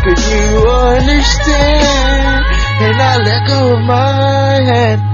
hoping you understand. And I let go of my hand.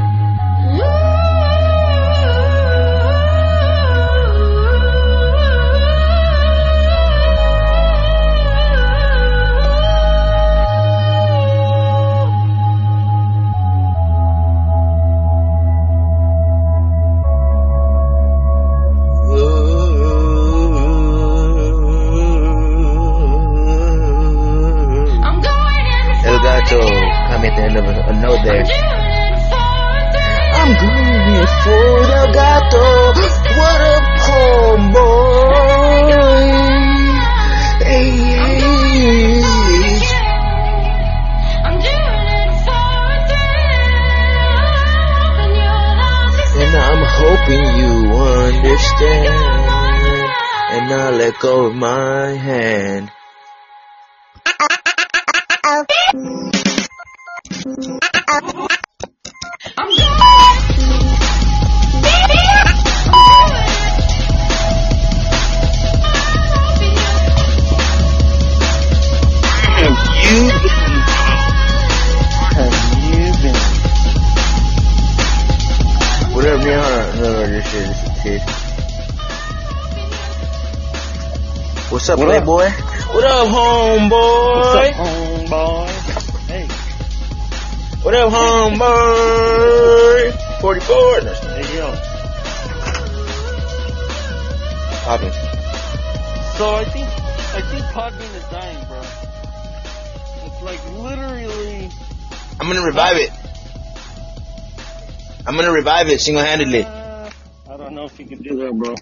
Revive it single-handedly. Uh, I don't know if you can do that, bro.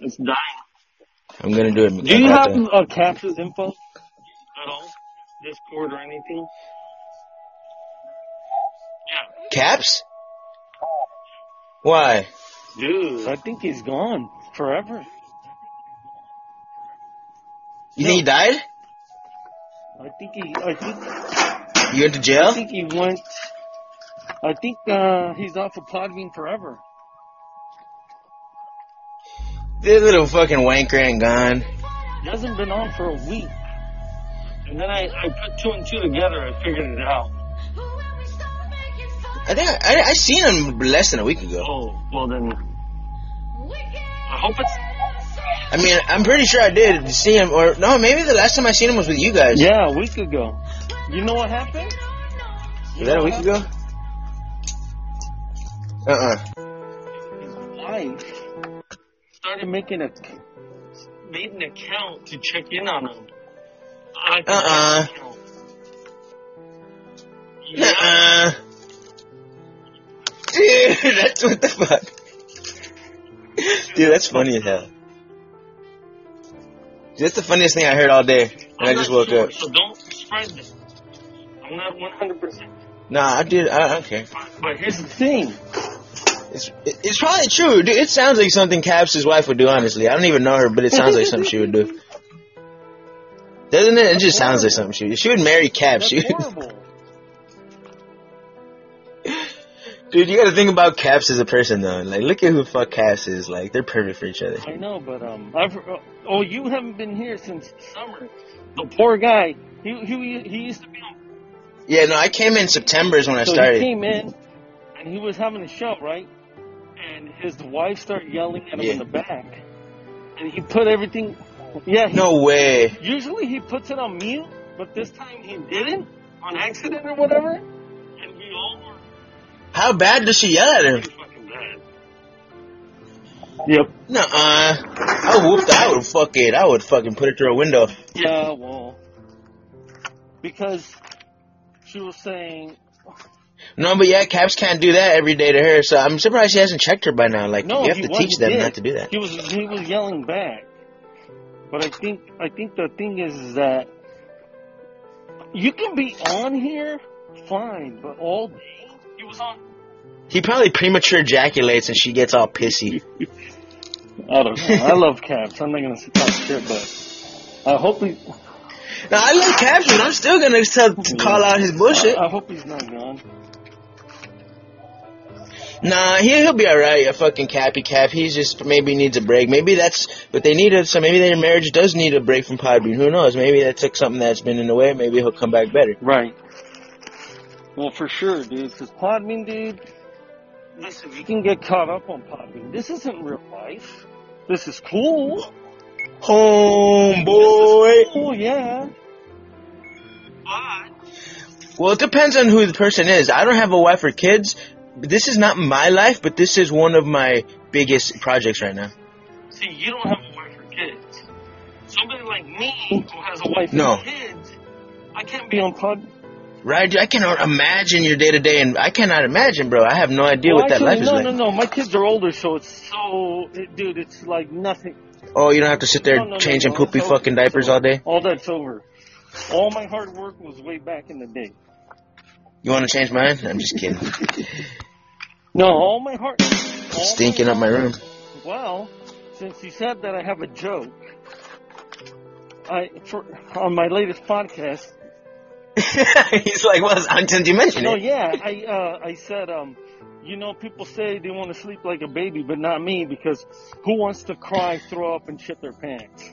It's dying. I'm gonna do it. Do you have that. uh, Caps's info at all? Discord or anything? Yeah. Caps? Why? Dude, I think he's gone forever. You think he died? I think he. I think. You went to jail? I jail? think he went. I think uh, he's off of Podbean forever. This little fucking wanker ain't gone. He hasn't been on for a week. And then I, I put two and two together and figured it out. I think I, I, I seen him less than a week ago. Oh, well then. I hope it's. I mean, I'm pretty sure I did see him, or no, maybe the last time I seen him was with you guys. Yeah, a week ago. You know what happened? Was that a week ago? Uh-uh. His wife started making a made an account to check in on him. I Uh-uh. Yeah. Uh-uh. Dude, that's what the fuck. Dude, that's funny as hell. That's the funniest thing I heard all day when I just woke sure, up. So don't spread this. I'm not 100%. Nah, I did. I, okay. But here's the thing. It's it's probably true, dude. It sounds like something Caps' wife would do. Honestly, I don't even know her, but it sounds like something she would do. Doesn't it? It just sounds like something she would. She would marry Caps. That's She would, horrible. dude, you got to think about Caps as a person though. Like, look at who fuck Caps is. Like, they're perfect for each other. I know, but um, I've uh, oh, you haven't been here since summer. The poor guy. He he he used to be on. Yeah, no, I came in September is when I So he came in, and he was having a show, right? And his wife started yelling at him Yeah. in the back, and he put everything. Yeah. He, No way. Usually he puts it on mute, but this time he didn't on accident or whatever. And we all were How bad does she yell at him? fucking bad. Yep. Nuh-uh. I whooped. I would fuck it. I would fucking put it through a window. Yeah, well, because she was saying, No, but yeah, Caps can't do that every day to her. So I'm surprised she hasn't checked her by now. Like, no, you have to wasn't teach them did. not to do that. He was he was yelling back, but I think I think the thing is that you can be on here fine, but all day he was on. He probably premature ejaculates and she gets all pissy. I don't know. I love Caps. I'm not gonna talk shit, but I hope he. Now I love Caps, but I'm still gonna tell, to call out his bullshit. I, I hope he's not gone. Nah, he, he'll be alright. A fucking cappy cap. He's just maybe needs a break. Maybe that's what they needed. So maybe their marriage does need a break from Podbean. Who knows? Maybe that took something that's been in the way. Maybe he'll come back better. Right. Well, for sure, dude. Because Podbean, dude, listen, you can get caught up on Podbean. This isn't real life. This is cool. Homeboy. Cool, yeah. But Well, it depends on who the person is. I don't have a wife or kids. This is not my life, but this is one of my biggest projects right now. see, you don't have a wife or kids. Somebody like me who has a wife No. and kids, I can't be on Pod. Right? I cannot imagine your day to day, and I cannot imagine, bro. I have no idea Well, what that actually, life is no, like. no, no. My kids are older, so it's so, it, dude. It's like nothing. Oh, you don't have to sit there No, no, no, changing no, poopy it's fucking diapers all day. All that's over. All my hard work was way back in the day. You want to change mine? I'm just kidding. No, all my heart. all Stinking up my room. Well, since you said that I have a joke, I for on my latest podcast. He's like, well, since you mentioned No, it. yeah, I uh, I said um, you know, people say they want to sleep like a baby, but not me because who wants to cry, throw up, and shit their pants?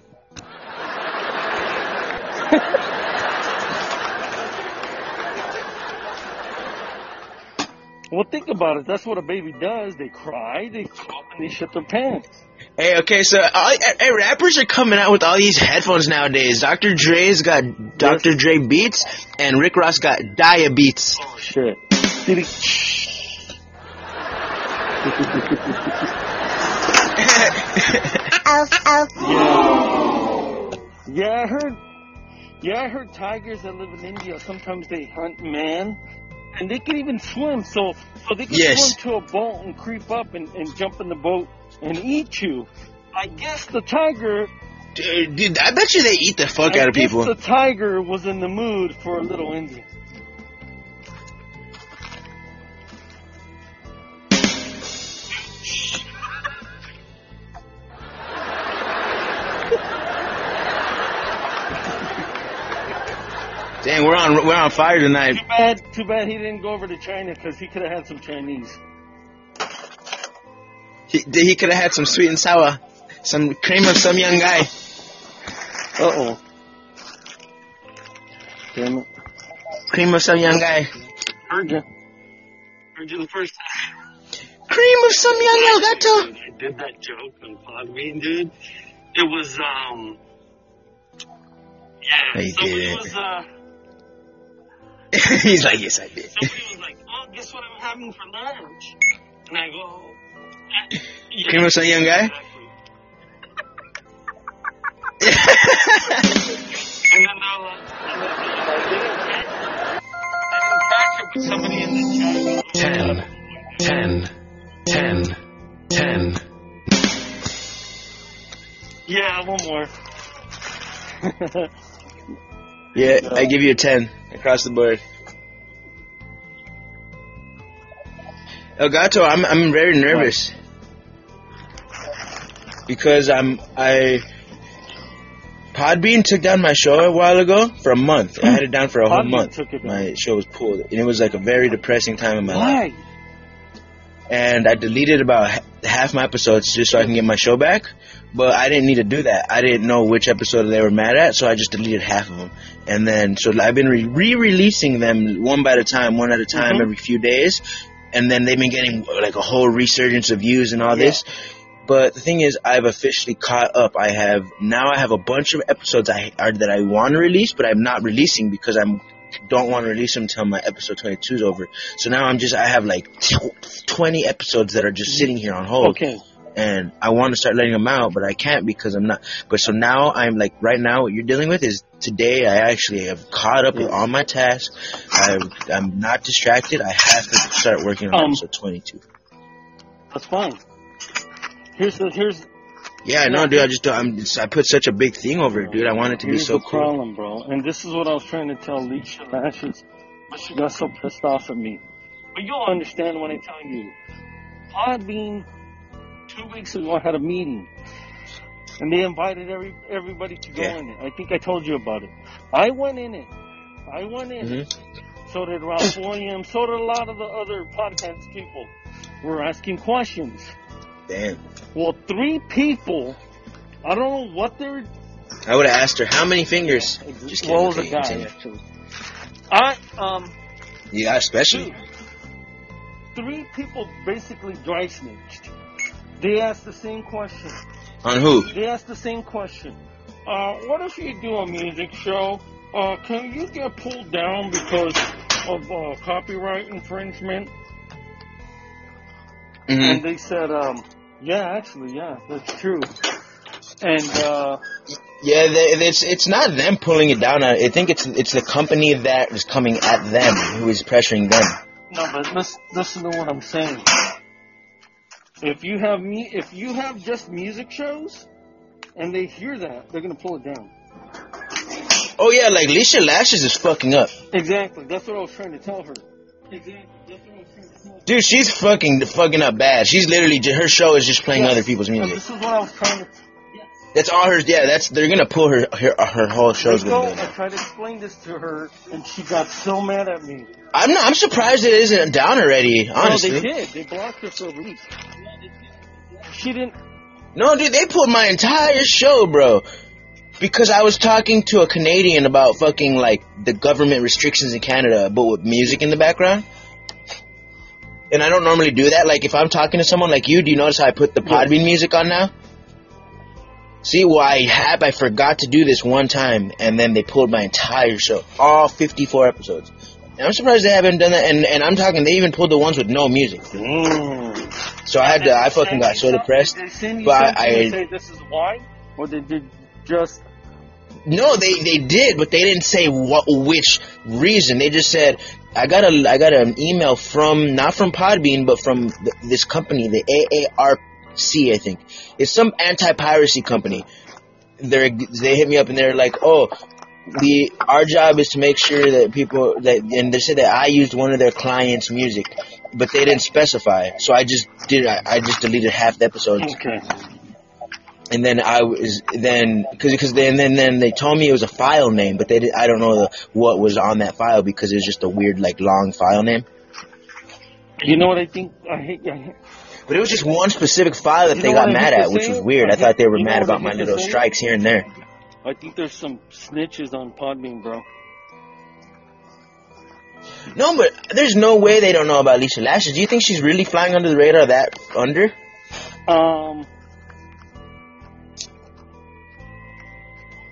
Well, think about it. That's what a baby does. They cry, they throw and they shit their pants. Hey, okay, so uh, all, hey, rappers are coming out with all these headphones nowadays. Dr. Dre's got Dr. Dre Beats, and Rick Ross got Diabeats. Oh shit! Yeah. Yeah, I heard. Yeah, I heard tigers that live in India sometimes they hunt man, and they can even swim. So, so they can Yes. swim to a boat and creep up and, and jump in the boat and eat you. I guess the tiger. Dude, dude, I bet you they eat the fuck I out of guess people. The tiger was in the mood for a little Indian. Dang, we're on we're on fire tonight. Too bad. Too bad he didn't go over to China because he could have had some Chinese. He, he could have had some sweet and sour, some cream of some young guy. Uh oh. Damn it. Cream of some young guy. Heard you. Heard you the first time. Cream of some young El gato. Dude, I did that joke on Podbean, dude. It was, um. Yeah, No, you somebody didn't. was, uh. He's like, yes, I did. Somebody was like, oh, guess what I'm having for lunch? And I go, "Uh, yeah, Cream of some young guy. And then they're like, I didn't I didn't catch it, but somebody in the chat goes, Ten, ten, ten, ten. Yeah, one more. yeah, I give you a ten across the board. El Gato, I'm I'm very nervous because I'm I Podbean took down my show a while ago for a month. I had it down for a whole month. took it down. My show was pulled, and it was like a very depressing time in my life. Why? and I deleted about half my episodes just so I can get my show back. But I didn't need to do that. I didn't know which episode they were mad at, so I just deleted half of them. And then, so I've been re- re-releasing them one by a time, one at a time, Mhm. every few days. And then they've been getting like a whole resurgence of views and all this. But the thing is, I've officially caught up. I have now. I have a bunch of episodes I are, that I want to release, but I'm not releasing because I'm don't want to release them until my episode 22 is over. So now I'm just I have like tw- 20 episodes that are just sitting here on hold, Okay. And I want to start letting them out, but I can't because I'm not. But so now I'm like right now what you're dealing with is today I actually have caught up with all my tasks. I I'm not distracted. I have to start working on Um, episode 22. That's fine. Here's the here's Yeah, no, dude. I just don't- I'm just, I put such a big thing over it, dude. I want it to be so the cool. problem, bro. And this is what I was trying to tell Alicia Lashes, but she got so pissed off at me. But you'll understand when I tell you. Podbean two weeks ago I had a meeting, and they invited every everybody to go Yeah. in it. I think I told you about it. I went in it. I went in. Mhm. So did Ralph Williams. So did a lot of the other podcast people. Were asking questions. Damn. Well, three people. I don't know what they're. I would have asked her how many fingers. Just kidding. What the Okay, guy continue. I um. Yeah, especially. Dude, three people basically dry snitched. They asked the same question. On who? They asked the same question. Uh, what if you do a music show? Uh, can you get pulled down because of uh, copyright infringement? hmm And they said, um, yeah, actually, yeah, that's true. And uh, Yeah, they, it's it's not them pulling it down. I think it's it's the company that is coming at them who is pressuring them. no, but listen, listen to what I'm saying. If you have me, if you have just music shows, and they hear that, they're gonna pull it down. Oh yeah, like Alicia Lashes is fucking up, Exactly. That's what I was trying to tell her. Exactly. That's what I was trying to tell her. dude. She's fucking fucking up bad. She's literally her show is just playing Yes. other people's And music. this is what I was trying to. Yes. That's all her. Yeah, that's they're gonna pull her her her whole show's gonna I tried to explain this to her, and she got so mad at me. I'm not. I'm surprised it isn't down already. Honestly. No, they did. They blocked her for a week. She didn't. No, dude, they pulled my entire show, bro. Because I was talking to a Canadian about fucking like the government restrictions in Canada, but with music in the background. And I don't normally do that. Like if I'm talking to someone like you, do you notice how I put the Podbean music on now? See, well, I I forgot to do this one time, and then they pulled my entire show, all 54 episodes. And I'm surprised they haven't done that. And and I'm talking, they even pulled the ones with no music. Mm. So I had to, I fucking got so depressed. Did they send you But something I- to say this is why, or they did just? No, they they did, but they didn't say what which reason. They just said I got a I got an email from not from Podbean, but from th- this company, the AARC, I think. It's some anti-piracy company. They they hit me up and they're like, "Oh, the our job is to make sure that people that and they said that I used one of their clients' music, but they didn't specify. So I just did I, I just deleted half the episodes Okay. and then I was then because because then then then they told me it was a file name, but they did, I don't know the, what was on that file because it was just a weird like long file name. You know what I think? I hate. I hate But it was just one specific file that You they got mad at, which was weird. I I thought they were mad about my little strikes here and there. I think there's some snitches on Podbean, bro. No, but there's no way they don't know about Lisa Lashes. Do you think she's really flying under the radar that under? Um,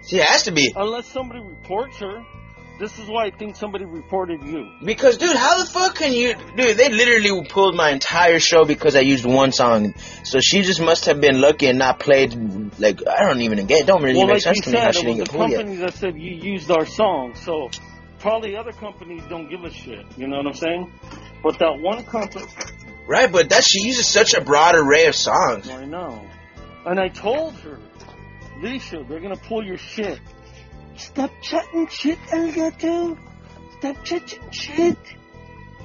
She has to be. unless somebody reports her. This is why I think somebody reported you. Because, dude, how the fuck can you, dude? They literally pulled my entire show because I used one song. So she just must have been lucky and not played. Like I don't even get. It don't really well, make like sense to me how she didn't get the pulled yet. company that said you used our song, so probably other companies don't give a shit. You know what I'm saying? But that one company, Right, but that she uses such a broad array of songs. I know. And I told her, Lisha, they're gonna pull your shit. Stop chatting shit, Elgato. Stop chatting shit.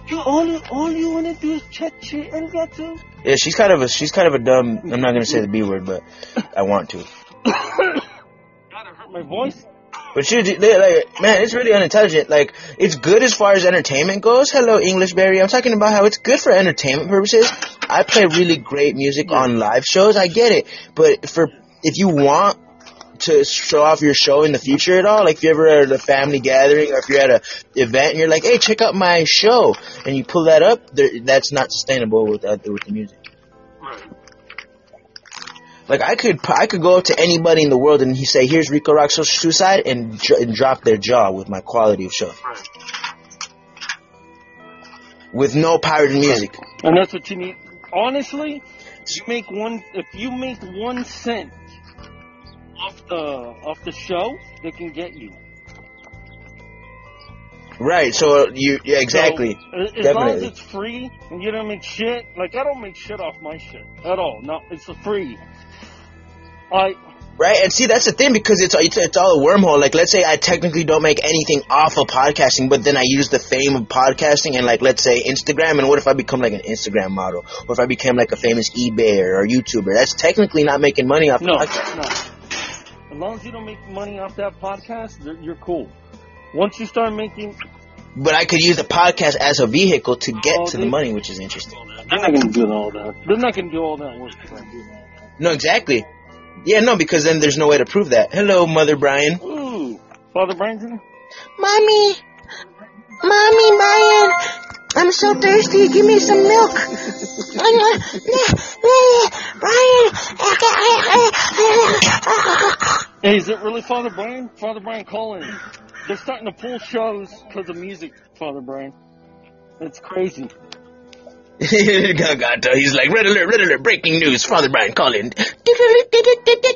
You all, all you wanna do is chat shit, Elgato. Yeah, she's kind of a she's kind of a dumb. I'm not gonna say the b word, but I want to. Gotta hurt my voice. But she, they, like, man, it's really unintelligent. Like, it's good as far as entertainment goes. Hello, English Berry. I'm talking about how it's good for entertainment purposes. I play really great music on live shows. I get it, but for if you want to show off your show in the future at all, like if you're ever at a family gathering or if you're at a event and you're like, hey, check out my show, and you pull that up, that's not sustainable with uh, with the music. Like I could, I could go up to anybody in the world and he say, "Here's Rico Rock Social Suicide," and, and drop their jaw with my quality of show, with no pirated music. And that's what you need. Honestly, you make one. If you make one cent off the off the show, they can get you. Right. So uh, you, yeah, exactly. So, as long as it's free and you don't make shit, like I don't make shit off my shit at all. No, it's a free. I Right. And see, that's the thing because it's it's, it's all a wormhole. Like, let's say I technically don't make anything off of podcasting, but then I use the fame of podcasting and like, let's say Instagram. And what if I become like an Instagram model, or if I became like a famous eBayer or YouTuber? That's technically not making money off no, podcast. no. As long as you don't make money off that podcast, you're- you're cool. Once you start making, But I could use the podcast as a vehicle to get Oh, to the money, which is interesting. they're not gonna do all that. They're not gonna do all that work. for that. No, exactly. Yeah, no, because then there's no way to prove that. Hello, Mother Brian. Ooh, Father Brian's in it? Mommy, mommy, Brian, I'm so thirsty. Give me some milk. Uh, Brian, uh, uh, Hey, is it really Father Brian? Father Brian calling. They're starting to pull shows because of music, Father Brian. It's crazy. Gagato, he's like, red alert, red alert, breaking news, Father Brian calling. Father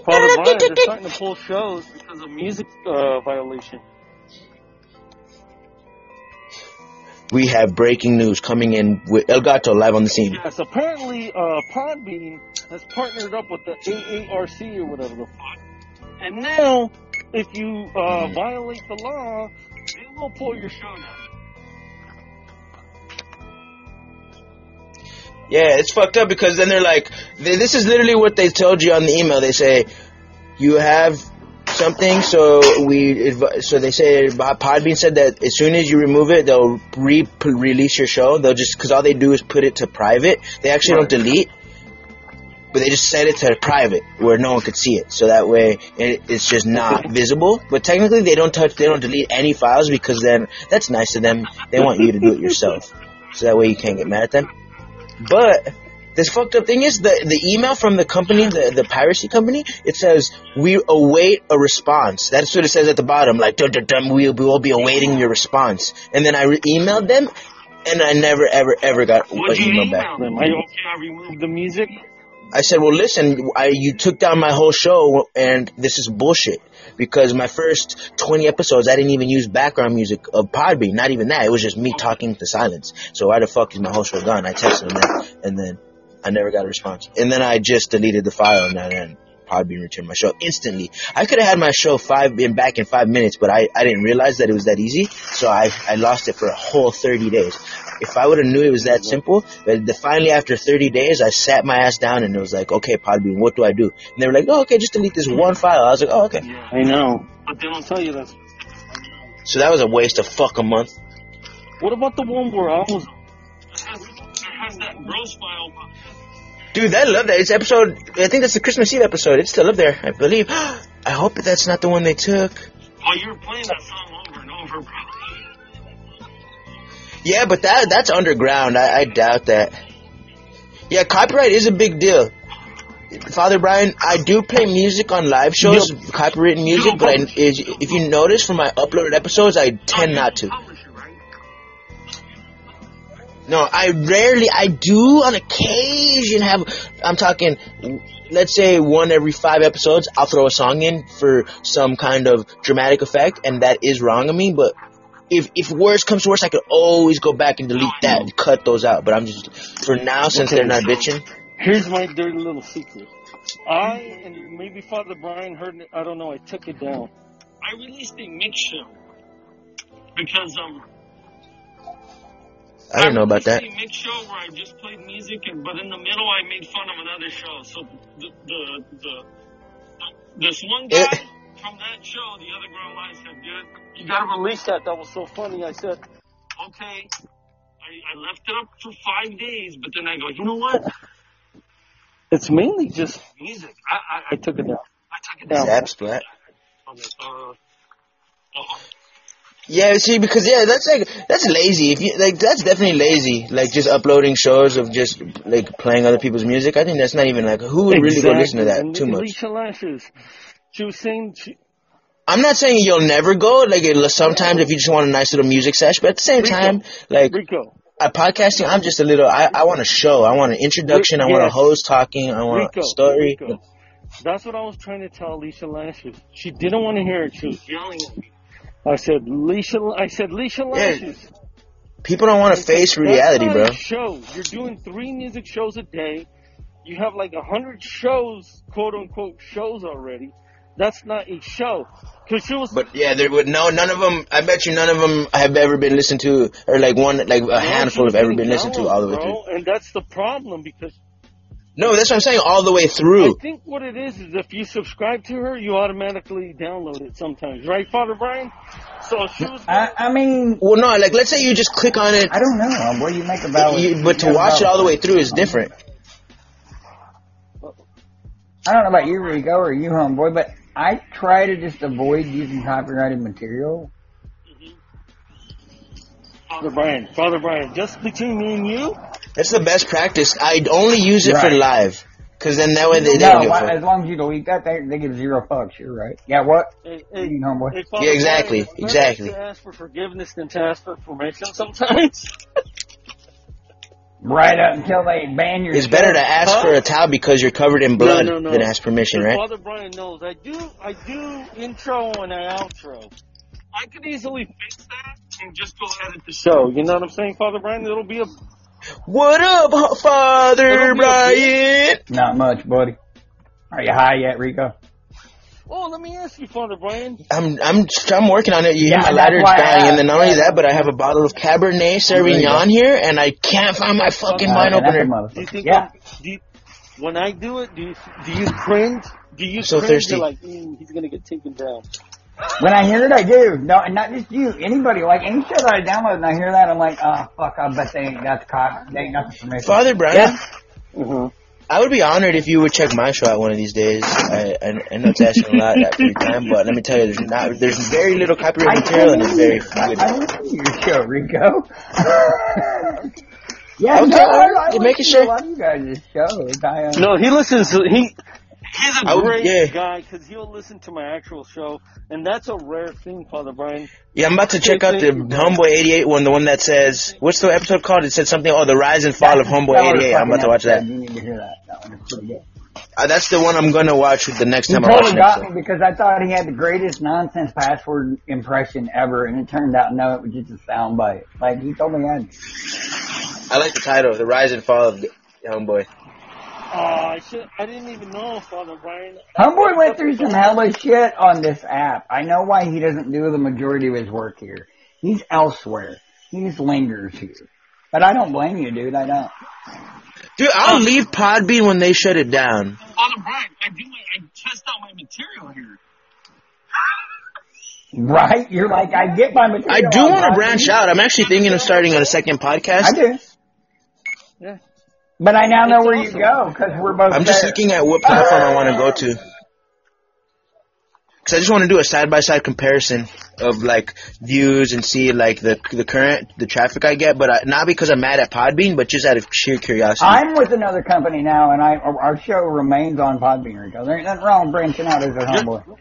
Brian, they're starting to pull shows because of music uh, violation. We have breaking news coming in with El Gato live on the scene. Yes, apparently uh, Podbean has partnered up with the AARC or whatever the fuck. And now, if you uh, violate the law, they will pull your show down. Yeah, it's fucked up because then they're like, they, this is literally what they told you on the email. They say, you have something, so we, so they say, uh, Podbean said that as soon as you remove it, they'll re-release your show. They'll just, cause all they do is put it to private. They actually don't delete, but they just set it to private where no one could see it. So that way it, it's just not visible. But technically they don't touch, they don't delete any files because then that's nice of them. They want you to do it yourself. So that way you can't get mad at them. But this fucked up thing is the the email from the company, the the piracy company. It says we await a response. That's what it says at the bottom. Like dun, dun, dun, we we will be awaiting your response. And then I re- emailed them, and I never ever ever got an email back. Am I okay? I removed the music. I said, well, listen, I, you took down my whole show, and this is bullshit. Because my first 20 episodes, I didn't even use background music of Podbean. Not even that. It was just me oh. talking to silence. So why the fuck is my whole show gone? I texted them that, and then I never got a response. And then I just deleted the file, and then Podbean returned my show instantly. I could have had my show five been back in five minutes, but I, I didn't realize that it was that easy. So I, I lost it for a whole 30 days. If I would have knew it was that simple, but the, finally after 30 days, I sat my ass down and it was like, okay, Podbean, what do I do? And they were like, oh, okay, just delete this one file. I was like, oh, okay. I know. But they don't tell you that. So that was a waste of fuck a month. What about the one where I was? Has, that. Dude, I love that. It's episode, I think that's the Christmas Eve episode. It's still up there, I believe. I hope that that's not the one they took. Oh, you were playing that song over and over, bro. Yeah, but that that's underground. I, I doubt that. Yeah, copyright is a big deal. Father Brian, I do play music on live shows, copyrighted music, but I, is- if you notice from my uploaded episodes, I tend not to. No, I rarely, I do on occasion have, I'm talking, let's say one every five episodes, I'll throw a song in for some kind of dramatic effect, and that is wrong of me, but if, if worse comes to worse, I could always go back and delete that and cut those out, but I'm just, for now, since they're not bitching, Here's my dirty little secret. I and maybe Father Brian heard it. I don't know. I took it down. I released a mix show because um. I didn't know about that. released a mix show where I just played music, and but in the middle I made fun of another show. So the the, the this one guy Eh. from that show, the other girl I said, dude, you gotta release that. That was so funny. I said, okay. I, I left it up for five days, but then I go, you know what? It's mainly just music. I, I, I took it down. I took it down. Zap splat. Okay, uh, uh, Yeah, see, because yeah, that's like that's lazy. If you like, that's definitely lazy. Like just uploading shows of just like playing other people's music. I think that's not even like who would really go listen to that And too much. Alicia Lashes, she was saying she, I'm not saying you'll never go. Like it, sometimes if you just want a nice little music sesh, but at the same Rico. time, like Rico, at podcasting, I'm just a little. I, I want a show. I want an introduction. I want a host talking. I want Rico, a story. Rico. That's what I was trying to tell Alicia Lashes. She didn't want to hear it. She was yelling at me. I said, Alicia, I said, Alicia Lashes. People don't want to face reality, bro. show. You're doing three music shows a day. You have like a hundred shows, quote unquote, shows already. That's not a show. Cause she was But yeah, there would no none of them. I bet you none of them have ever been listened to, or like one, like a handful have ever been listened to all the way through. And that's the problem because No, that's what I'm saying. All the way through. I think what it is is if you subscribe to her, you automatically download it sometimes, right, Father Brian? So she was. I, I mean, Well, no, like let's say you just click on it, I don't know. What do you make about you, but to watch it all the way through is different. I don't know about you, Rico, or you, homeboy, but I try to just avoid using copyrighted material. Father Brian, Father Brian, just between me and you, That's the best practice. I'd only use it for live, because then that way they, they don't No, give a why- as long as you delete that, they, they give zero fucks. You're right. Yeah, what? hey, You hey, homeboy. hey, Father Yeah, exactly, Brian, it's better exactly. To ask for forgiveness than to ask for permission sometimes. Right up until they ban your. It's better to ask Huh? for a towel because you're covered in blood no, no. than ask permission, right? Father Brian knows I do. I do intro and I outro. I could easily fix that and just go edit the show. You know what I'm saying, Father Brian? It'll be a What up, Father Brian? Not much, buddy. Are you high yet, Rico? Oh, let me ask you, Father Brian. I'm I'm I'm working on it. You Yeah, hear my that's lighter's I dying, and then not only that, but I have a bottle of Cabernet There you. Sauvignon here, and I can't find my fucking Uh, wine and that's a opener. Do you think? Yeah. I'm- do you, when I do it, do you do you cringe? Do you so cringe? thirsty. You're like, mm, he's gonna get taken down. When I hear it, I do. No, and not just you. Anybody, like any show that I download and I hear that, I'm like, oh, fuck, I bet they ain't got the cop. They ain't got the permission. Father Brian, Yeah. Mm-hmm. I would be honored if you would check my show out one of these days. I I, I know it's asking a lot after your time, but let me tell you, there's not there's very little copyright I material, and it's very I, good. I listen your show, Rico. yeah, Okay, no, I, I you're making sure. to a lot of you guys' shows. I, uh, No, he listens. He he's a I would- great yeah. guy because he'll listen to my actual show, and that's a rare thing, Father Brian. Yeah, I'm about to check out the Homeboy 88 one, the one that says what's the episode called? It said something. Oh, the rise and fall of Homeboy 88. I'm about to watch that. episode. You need to hear that. That one is pretty good. Uh, that's the one I'm gonna watch the next He time I watch totally got episode. me because I thought he had the greatest nonsense password impression ever, and it turned out no, it was just a sound bite. Like he told me I. I like the title, the rise and fall of Homeboy. Oh, I should. I didn't even know, Father Brian. Homeboy went through some hella shit on this app. I know why he doesn't do the majority of his work here. He's elsewhere. He just lingers here. But I don't blame you, dude. I don't. Dude, I'll leave Podbean when they shut it down. Father Brian, I do. My, I test out my material here. Right? You're like, I get my material. I do want to branch out. I'm actually thinking of starting on a second podcast. I do. Yeah. But I now know It's where you go because we're both. I'm just looking at what platform I want to go to. Cause I just want to do a side by side comparison of like views and see like the the current the traffic I get, but I, not because I'm mad at Podbean, but just out of sheer curiosity. I'm with another company now, and I our show remains on Podbean. Rico, there ain't nothing wrong with branching out as a homeboy.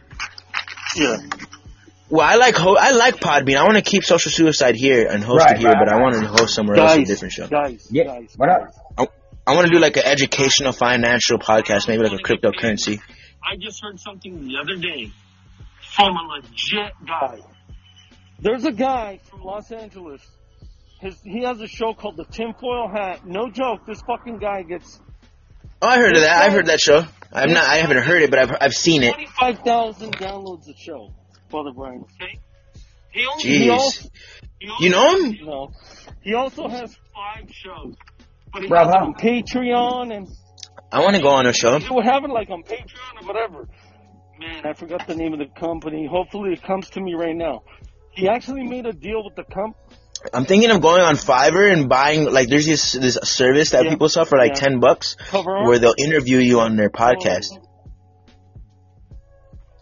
Yeah. well, I like ho- I like Podbean. I want to keep Social Suicide here and host Right, it here, right, but I want to host somewhere else a different show. guys, Yeah. guys. What up? I want to do like an educational financial podcast, maybe like a cryptocurrency. I just heard something the other day from a legit guy. There's a guy from Los Angeles. His he has a show called The Tinfoil Hat. No joke. This fucking guy gets Oh, I heard of that. I've heard that show. I'm not. I haven't heard it, but I've I've seen it. twenty-five thousand downloads a show. Father Brian. Okay. He only, he Jeez. also, he also, You know him? No. He also has five shows. But he Bravo. on Patreon and I want to go on a show. You have it like on Patreon or whatever. Man, I forgot the name of the company. Hopefully it comes to me right now. He actually made a deal with the comp. I'm thinking of going on Fiverr and buying like there's this this service that Yeah. people sell for like Yeah. ten bucks where they'll interview you on their podcast.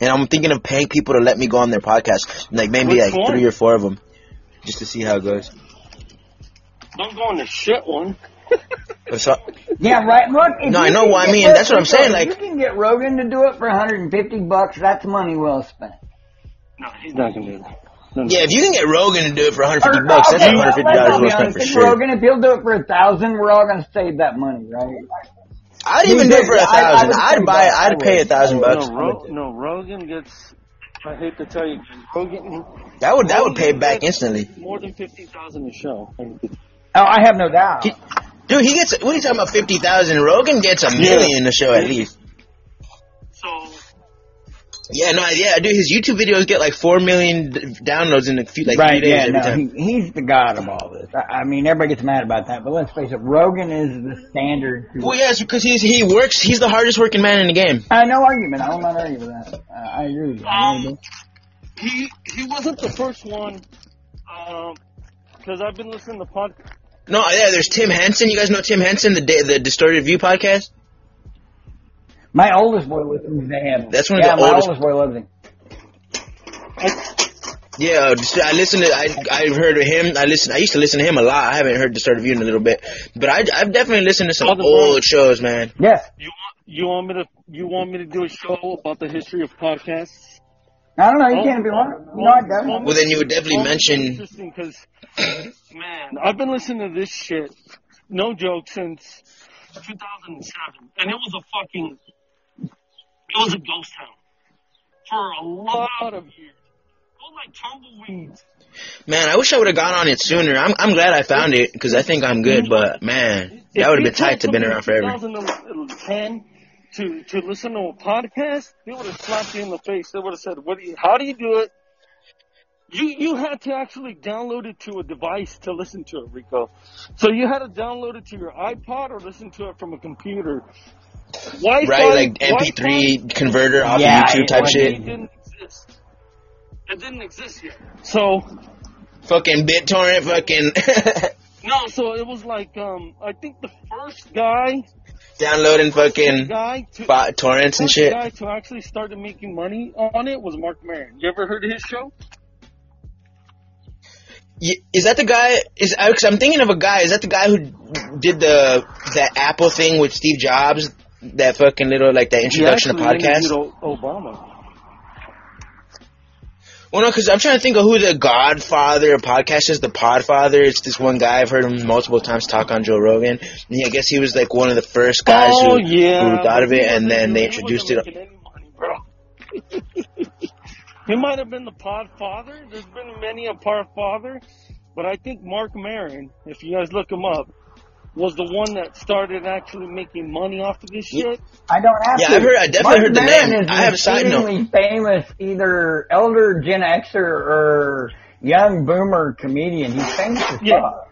And I'm thinking of paying people to let me go on their podcast, like maybe Which like one? three or four of them, just to see how it goes. Don't go on the shit one. But so, Yeah, right. Look, No, I know what I mean, that's what I'm saying, if like- you can get Rogan to do it for 150 bucks. That's money well spent. No, he's not gonna do that. No, no. yeah, if you can get Rogan to do it for 150 Or- bucks, that's okay, 150 dollars all well spent for sure. Rogan, if he'll do it for a thousand, we're all gonna save that money, right? I'd even do it for a thousand. would I'd buy. that. I I'd pay a thousand bucks. no, Ro- no, Rogan gets. I hate to tell you, Rogan That would that would pay back instantly. More than fifty thousand a show. Oh, I have no doubt. He- Dude, he gets. What are you talking about? Fifty thousand. Rogan gets a million a show at least. So Yeah, no, yeah, dude. His YouTube videos get like four million downloads in a few like right, three days yeah, every no, time. he, he's the god of all this. I, I mean, everybody gets mad about that, but let's face it, Rogan is the standard. To, Well, yeah, it's because he's he works. He's the hardest working man in the game. I no argument. I will not argue with that. Uh, I agree with you. Um, he he wasn't the first one, because I've been listening to pod. No, yeah, there's Tim Henson. You guys know Tim Henson, the the Distorted View podcast. My oldest boy listens to him. That's one of yeah, the my oldest- oldest boy loves him. Yeah, uh, I listen to. I I've heard of him. I listen. I used to listen to him a lot. I haven't heard Distorted View in a little bit, but I I've definitely listened to some Other old brothers. shows, man. Yes. You want you want me to you want me to do a show about the history of podcasts? I don't know. You Oh, can't be wrong. oh, No, I oh, don't. Well, then you would definitely Oh, mention. interesting because man, I've been listening to this shit, no joke, since 2007, and it was a fucking, it was a ghost town for a lot of years. It was like tumbleweeds. Man, I wish I would have gone on it sooner. I'm I'm glad I found it because I think I'm good. But man, that would have been tight to have been around forever. 2010 to to listen to a podcast, they would have slapped you in the face. They would have said, "What do you? How do you do it?" You you had to actually download it to a device to listen to it, Rico. So you had to download it to your iPod or listen to it from a computer. Wi-Fi, Right, like Wi-Fi, MP3 converter off Yeah, of YouTube it type was- shit. It didn't exist. It didn't exist yet. So Fucking BitTorrent, fucking no, so it was like um I think the first guy downloading fucking guy to bo- torrents and shit. guy to actually started making money on it was Marc Maron. You ever heard of his show? Is that the guy? Is I'm thinking of a guy. Is that the guy who did the that Apple thing with Steve Jobs? That fucking little like that introduction to podcast. Obama. Well, no, because I'm trying to think of who the Godfather of podcast is. The Podfather. It's this one guy. I've heard him multiple times talk on Joe Rogan. And I guess he was like one of the first guys oh who, yeah, who thought of it, and then they introduced it. He might have been the Podfather. There's been many a Podfather, but I think Marc Maron, if you guys look him up, was the one that started actually making money off of this shit. I don't have Yeah, to. I've heard- I definitely Mark heard the Maron name. Is I have a side note. famous, either elder Gen Xer or young boomer comedian. He's famous as Yeah. fuck.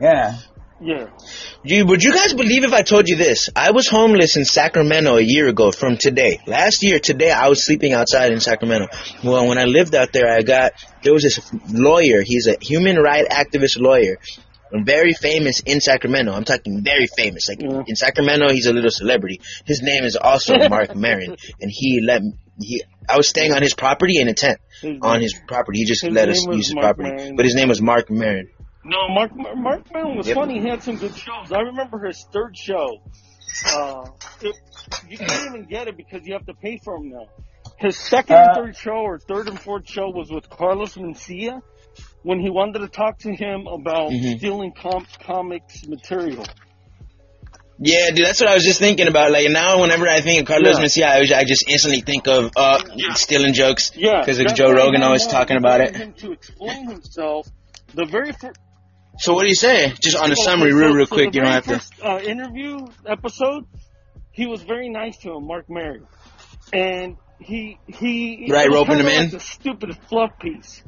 Yeah. Yeah. You, would you guys believe if I told you this? I was homeless in Sacramento a year ago from today. Last year, today, I was sleeping outside in Sacramento. Well, when I lived out there, I got, there was this lawyer. He's a human right activist lawyer. Very famous in Sacramento. I'm talking very famous. Like Yeah. in Sacramento, he's a little celebrity. His name is also Mark Marin, and he let me. He, I was staying on his property in a tent His- on his property. He just His let us use his Mark property, Maron. but his name was Mark Marin. No, Mark Marc Maron was Yep. funny. He had some good shows. I remember his third show. Uh, it, you can't even get it because you have to pay for him now. His second and Uh, third show, or third and fourth show, was with Carlos Mencia when he wanted to talk to him about Mhm. stealing com- comics material. Yeah, dude, that's what I was just thinking about. Like now, whenever I think of Carlos Yeah. Mencia, I, I just instantly think of uh stealing jokes. Yeah, because Joe Rogan always talking about it. Him to explain himself. The very first. So what do you say? Just on a So- summary, so- real, real so quick. You don't have to. first, uh, interview episode, he was very nice to him, Marc Maron, and he he Right, roping him in? like The stupid fluff piece.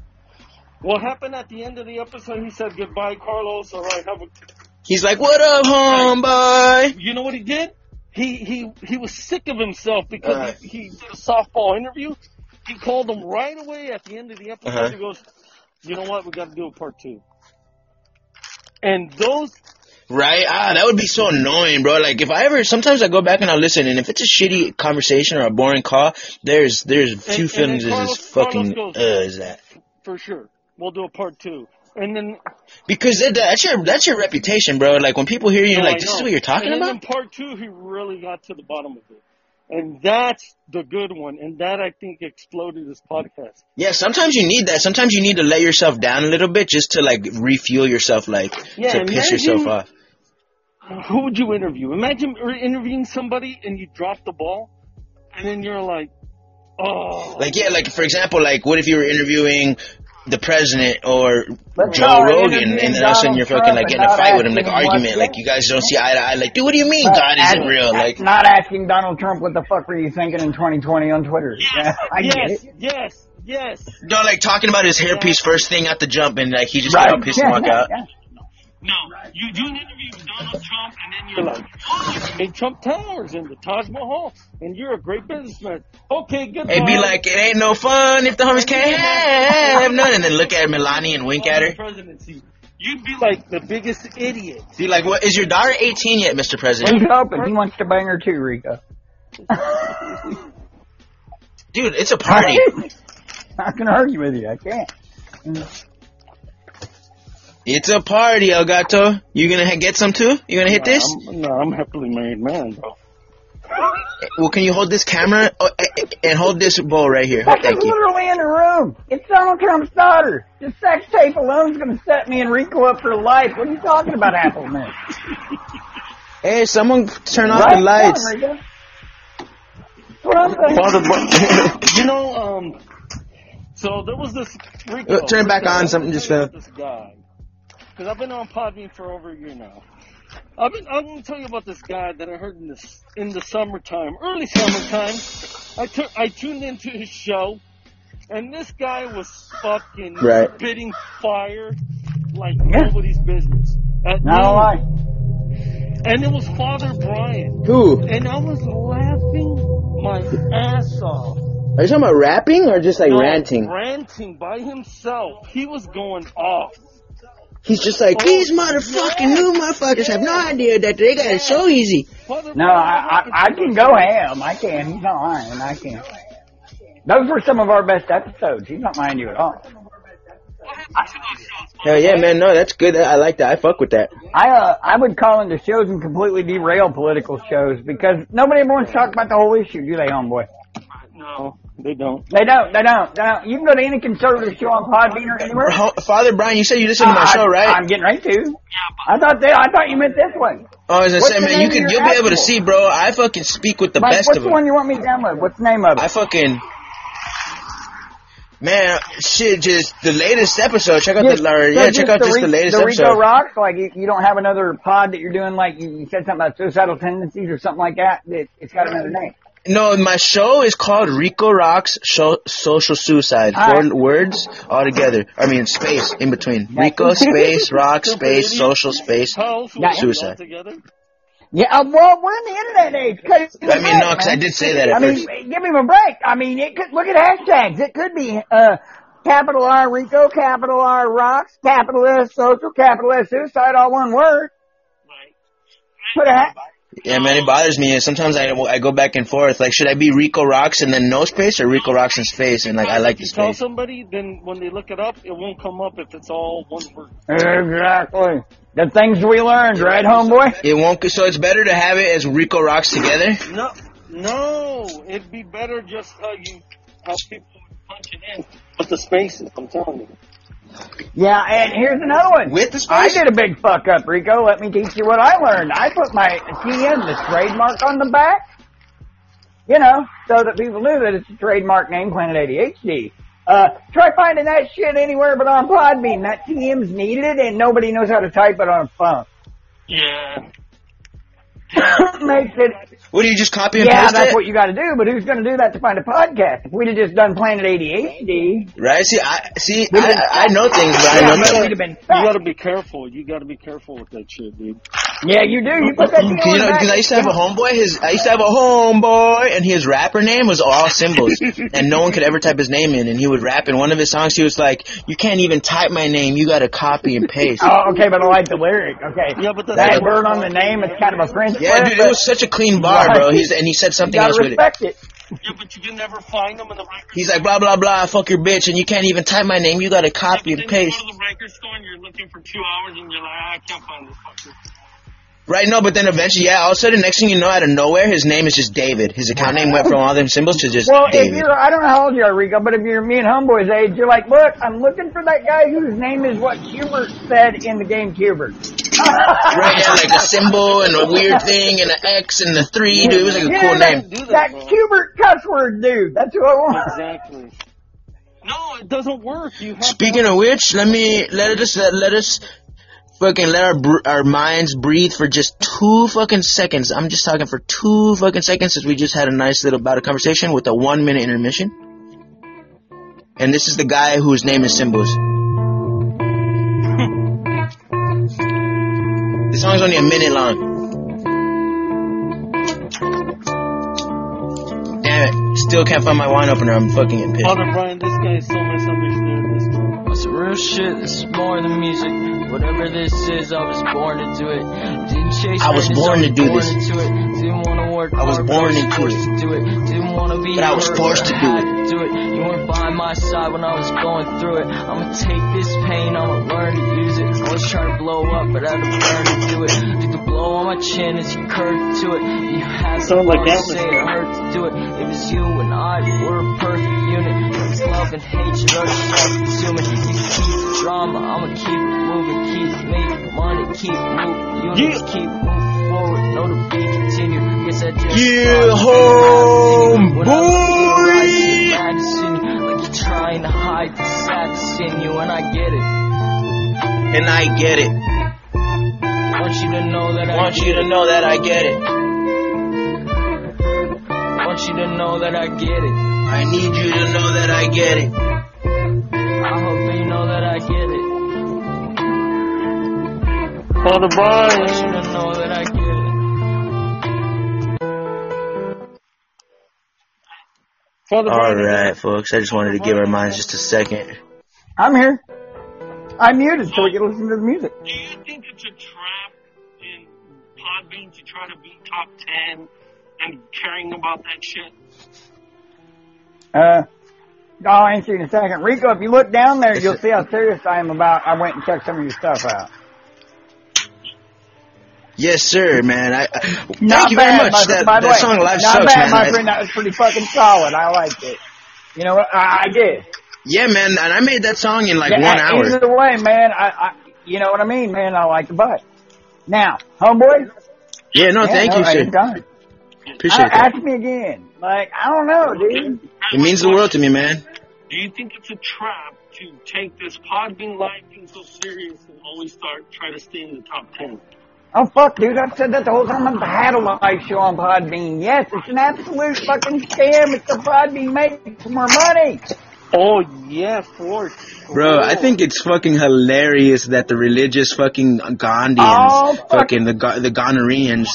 What happened at the end of the episode? He said goodbye, Carlos. All right, have a. He's like, "What up, homeboy?" You know what he did? He he he was sick of himself because Uh. he, he did a softball interview. He called him right away at the end of the episode. Uh-huh. He goes, "You know what? We got to do a part two. And those Right? Ah, that would be so annoying, bro. Like if I ever, sometimes I go back and I listen, and if it's a shitty conversation or a boring call, there's there's few and films Carlos- fucking Carlos uh goes- as that. for sure. We'll do a part two. And then Because that, that's your that's your reputation, bro. Like when people hear you, No, like this is what you're talking and about. in part two, he really got to the bottom of it, and that's the good one. And that I think exploded this podcast. Yeah, sometimes you need that. Sometimes you need to let yourself down a little bit just to like refuel yourself, like Yeah, to piss yourself off. Who would you interview? Imagine interviewing somebody and you drop the ball, and then you're like, oh, Like yeah, like for example, like what if you were interviewing the president or But Joe no, Rogan, and then all of a sudden you're fucking like and getting a fight with him, like asking argument, like you guys don't see eye to eye. Like, dude, what do you mean But God isn't ask- real? Like, not asking Donald Trump what the fuck were you thinking in 2020 on Twitter. Yeah, yes, yes, yes. no, like talking about his hairpiece first thing at the jump, and like he just Right. got up, pissed Yeah, and walk yeah, out. Yeah. No, you do an interview with Donald Trump, and then you're like, oh, you Trump Towers and the Taj Mahal, and you're a great businessman. Okay, good. It'd be like, it ain't no fun if the homies can't have none, and then look at Melania and wink at her. Presidency. You'd be like the biggest idiot. See, like, what is your daughter 18 yet, Mr. President? He's open. He wants to bang her too, Rico. Dude, it's a party. I can argue with you. I can't. It's a party, El Gato. You gonna ha- get some too? You gonna hit this? I'm, no, I'm a happily married man, bro. Well, can you hold this camera oh, eh, eh, and hold this bowl right here? That's Thank you. literally in the room. It's Donald Trump's daughter. The sex tape alone is going to set me and Rico up for life. What are you talking about, Appleman? Hey, someone turn off Right? the lights. On, what I'm saying. Father, Bri- you know, um, so there was this. Rico, Uh, turn it back Rico, on, something just fell. This guy, because I've been on Podbean for over a year now. I've been. I'm going to tell you about this guy that I heard in the in the summertime, early summertime. I took. I tuned into his show, and this guy was fucking Right. spitting fire like nobody's business. At Not a noon. lie. And it was Father Brian, Who? and I was laughing my ass off. Are you talking about rapping or just like No, ranting? Ranting by himself. He was going off. He's just like, Oh, these motherfucking new motherfuckers have no idea that they got it so easy. No, I, I, I can go ham. I can. He's not lying. I can. Those were some of our best episodes. He's not lying to you at all. Hell yeah, man. No, that's good. I like that. I fuck with that. I uh, I would call into shows and completely derail political shows because nobody ever wants to talk about the whole issue, do they, homeboy? No, they don't. They don't. They don't. They don't. You can go to any conservative show on Podbean or anywhere. Ho- Father Brian, you said you listened to my I- show, right? I'm getting ready to. Yeah, I thought they, I thought you meant this one. Oh, I was gonna say, man, you of could you'll be able to actual- see, bro. I fucking speak with the Mike, best what's the one you want me to download? What's the name of it? I fucking man, shit, just the latest episode. Check out Just- the or, so yeah, check out the just the latest the Rico episode. Rocks. Like you, you don't have another pod that you're doing. Like you, you said something about suicidal tendencies or something like that. That it's got another name. No, my show is called Rico Rocks Show, Social Suicide. All Four right. words all together. I mean, space in between. Rico space rock space social space. How else would Yeah. we all Suicide. together? Yeah, uh, well, we're in the internet age. Cut it to the I mean, no, quick, 'cause I did say that at I mean, first. give me a break. I mean, it could look at hashtags. It could be uh, capital R Rico, capital R Rocks, capital S Social, capital S Suicide, all one word. Put a ha- Yeah, man, it bothers me. Sometimes I I go back and forth. Like, should I be Rico Rocks and then no space, or Rico Rocks and space? And like, I like If the you tell space. somebody, then when they look it up, it won't come up if it's all one word. exactly. The things we learned, right, homeboy? It won't. So it's better to have it as Rico Rocks together. No, no, it'd be better just how you how people punch it in with the spaces. I'm telling you. Yeah, and here's another one. With the I did a big fuck up, Rico. Let me teach you what I learned. I put my TM, the trademark, on the back. You know, so that people knew that it's a trademark name, Planet ADHD. Uh, try finding that shit anywhere but on Podbean. That TM's needed and nobody knows how to type it on a phone. Yeah. Makes it, What do you just copy and yeah, paste that's it? what you gotta do, but who's gonna do that to find a podcast? If we'd have just done Planet ADHD, Right? See, I see. I, I know things, but I know but things. we'd have been You gotta be careful. You gotta be careful with that shit, dude. Yeah, you do. You put that TM Cause, you know, back. because I used to have a homeboy. His I used to have a homeboy, and his rapper name was all symbols, and no one could ever type his name in. And he would rap in one of his songs. He was like, "You can't even type my name. You got to copy and paste." Oh, okay, but I like the lyric. Okay. Yeah, but that's that what- word on the name is kind of a French Yeah, word, dude, but it was such a clean bar, bro. He's and he said something gotta else with it. respect it. Yeah, but you can never find them in the record. He's like, blah blah blah, fuck your bitch, and you can't even type my name. You got to copy and Then paste. You go to the record store and you're looking for two hours and you're like, "Ah, I can't find this fucker. Right, no, but then eventually, yeah, all of a sudden, next thing you know, out of nowhere, his name is just David. His account name went from all them symbols to just Well, if David. you're, I don't know how old you are, Rico, but if you're me and Homeboy's age, you're like, look, I'm looking for that guy whose name is what Hubert said in the game Hubert. Right, yeah, like a symbol and a weird thing and an X and a three, dude. It was like a Yeah, cool that- name. Do that, That bro. Hubert cuss word dude. That's who I want. Exactly. No, it doesn't work. You have Speaking to of which, let me let us let, let us fucking let our br- our minds breathe for just two fucking seconds. I'm just talking for two fucking seconds since we just had a nice little bout of conversation with a one minute intermission. And this is the guy whose name is Symbols. the song's only a minute long. Still can't find my wine opener. I'm fucking getting pissed. Father Brian, this guy is so misunderstood. This guy. It's real shit, this is more than music. Whatever this is, I was born to do it. Didn't chase I was born to do this. Into it. Didn't wanna work I was born but into forced it. to do it. Didn't wanna be But I was forced to do it. to do it. You weren't by my side when I was going through it. I'ma take this pain, I'ma learn to use it. I was trying to blow up, but I had to learn to do it. Took the blow on my chin as you curved to it. You had to Sound like wanna Atlas, say it hurt to do it. It was you and I were a perfect unit. It's love and hatred are self-consuming. You keep drama, I'ma keep moving, keep making money, keep moving, units Yeah. keep moving forward. No to be continued. Guess I just Yeah, thought home when I see the boy. lights, the madness in you, like you're trying to hide the sadness in you, and I get it. And I get it. Want you to know that I Want you to know that I get it. Want you to know that I get it. I need you to know that I get it. I hope they know that I get it. Father Want you to know that I get it. Father All Brian. right, folks. I just wanted to give our minds just a second. I'm here. I'm muted so we can listen to the music. Do you think it's a trap in Podbean to try to beat top 10 and caring about that shit? Uh, I'll answer you in a second. Rico, if you look down there, you'll see how serious I am about. I went and checked some of your stuff out. Yes, sir, man. I, I thank Not you very bad, much. My, that by that way, song "Life not Sucks," bad, man. my I- friend. That was pretty fucking solid. I liked it. You know what? I, I did. yeah, man. And I made that song in like Yeah, one hour. Either way, man, I, I, you know what I mean, man. I like the butt. Now, homeboy. Yeah, no, yeah, thank all you, right, sir. Anytime. Appreciate Uh, that. ask me again. Like, I don't know, dude. It means the world to me, man. Do you think it's a trap to take this Podbean live thing so serious and always start try to stay in the top 10? Oh fuck, dude! I've said that the whole time I've had a live show on Podbean. Yes, it's an absolute fucking scam. It's the Podbean makes more money. Oh, yeah, for sure. Bro, I think it's fucking hilarious that the religious fucking Gandhians, Oh, fuck. fucking the Ga- the gonorrheans,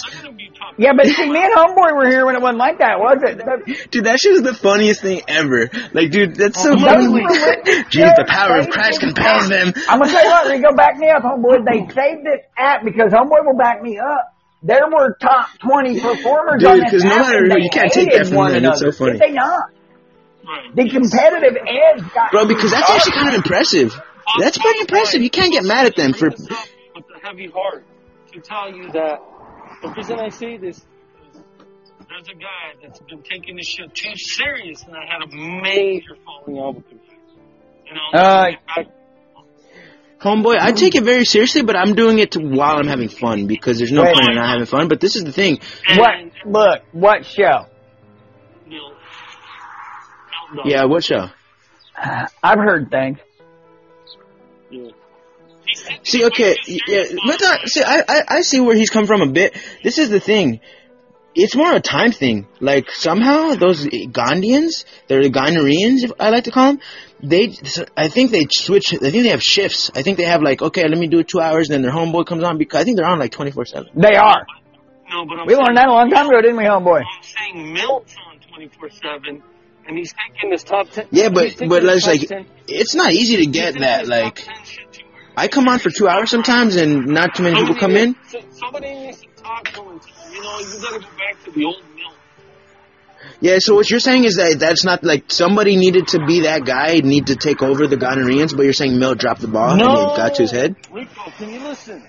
Yeah, but see, me and Homeboy were here when it wasn't like that, was it? dude, that shit is the funniest thing ever. Like, dude, that's so funny. really? Jeez, the power of Christ compels them. I'm gonna tell you what, go back me up, Homeboy. They saved this app because Homeboy will back me up. There were top 20 performers Dude, on this 'cause no matter and who- you can't take that from one them. It's so another. funny. Did they not? The competitive edge got Bro, because that's actually kind of impressive. That's pretty impressive. You can't get mad at them for. Bring this up with a heavy heart to tell you that the reason I say this is there's a guy that's been taking this shit too serious, and I had a major falling out with him. And I'll Uh, never. Homeboy, I take it very seriously, but I'm doing it while I'm having fun because there's no Wait. point in not having fun. But this is the thing. What? Look, what show? you know, outdone. Yeah, what show? I've heard things. Yeah. See, okay, yeah, but not, see, I, I, I see where he's come from a bit. This is the thing. It's more a time thing. Like, somehow, those Gandhians, they're the Ghanarians, if I like to call them, they, I think they switch, I think they have shifts. I think they have like, okay, let me do it two hours, and then their homeboy comes on, because I think they're on like 24-7. They are. No, but I'm We saying, learned that a long time ago, didn't we, homeboy? I'm saying Milt's on 24 7, and he's taking this top 10. Yeah, but, but this it's like, 10 it's not easy to he's get taking that, this like, top 10 shit to where- I come on for two hours sometimes, and not too many people come in. Somebody needs to talk to him. You know, you gotta go back to the old Milt. Yeah, so what you're saying is that that's not like somebody needed to be that guy, need to take over the Ghanarians, but you're saying Milt dropped the ball and it got to his head? Rico, can you listen?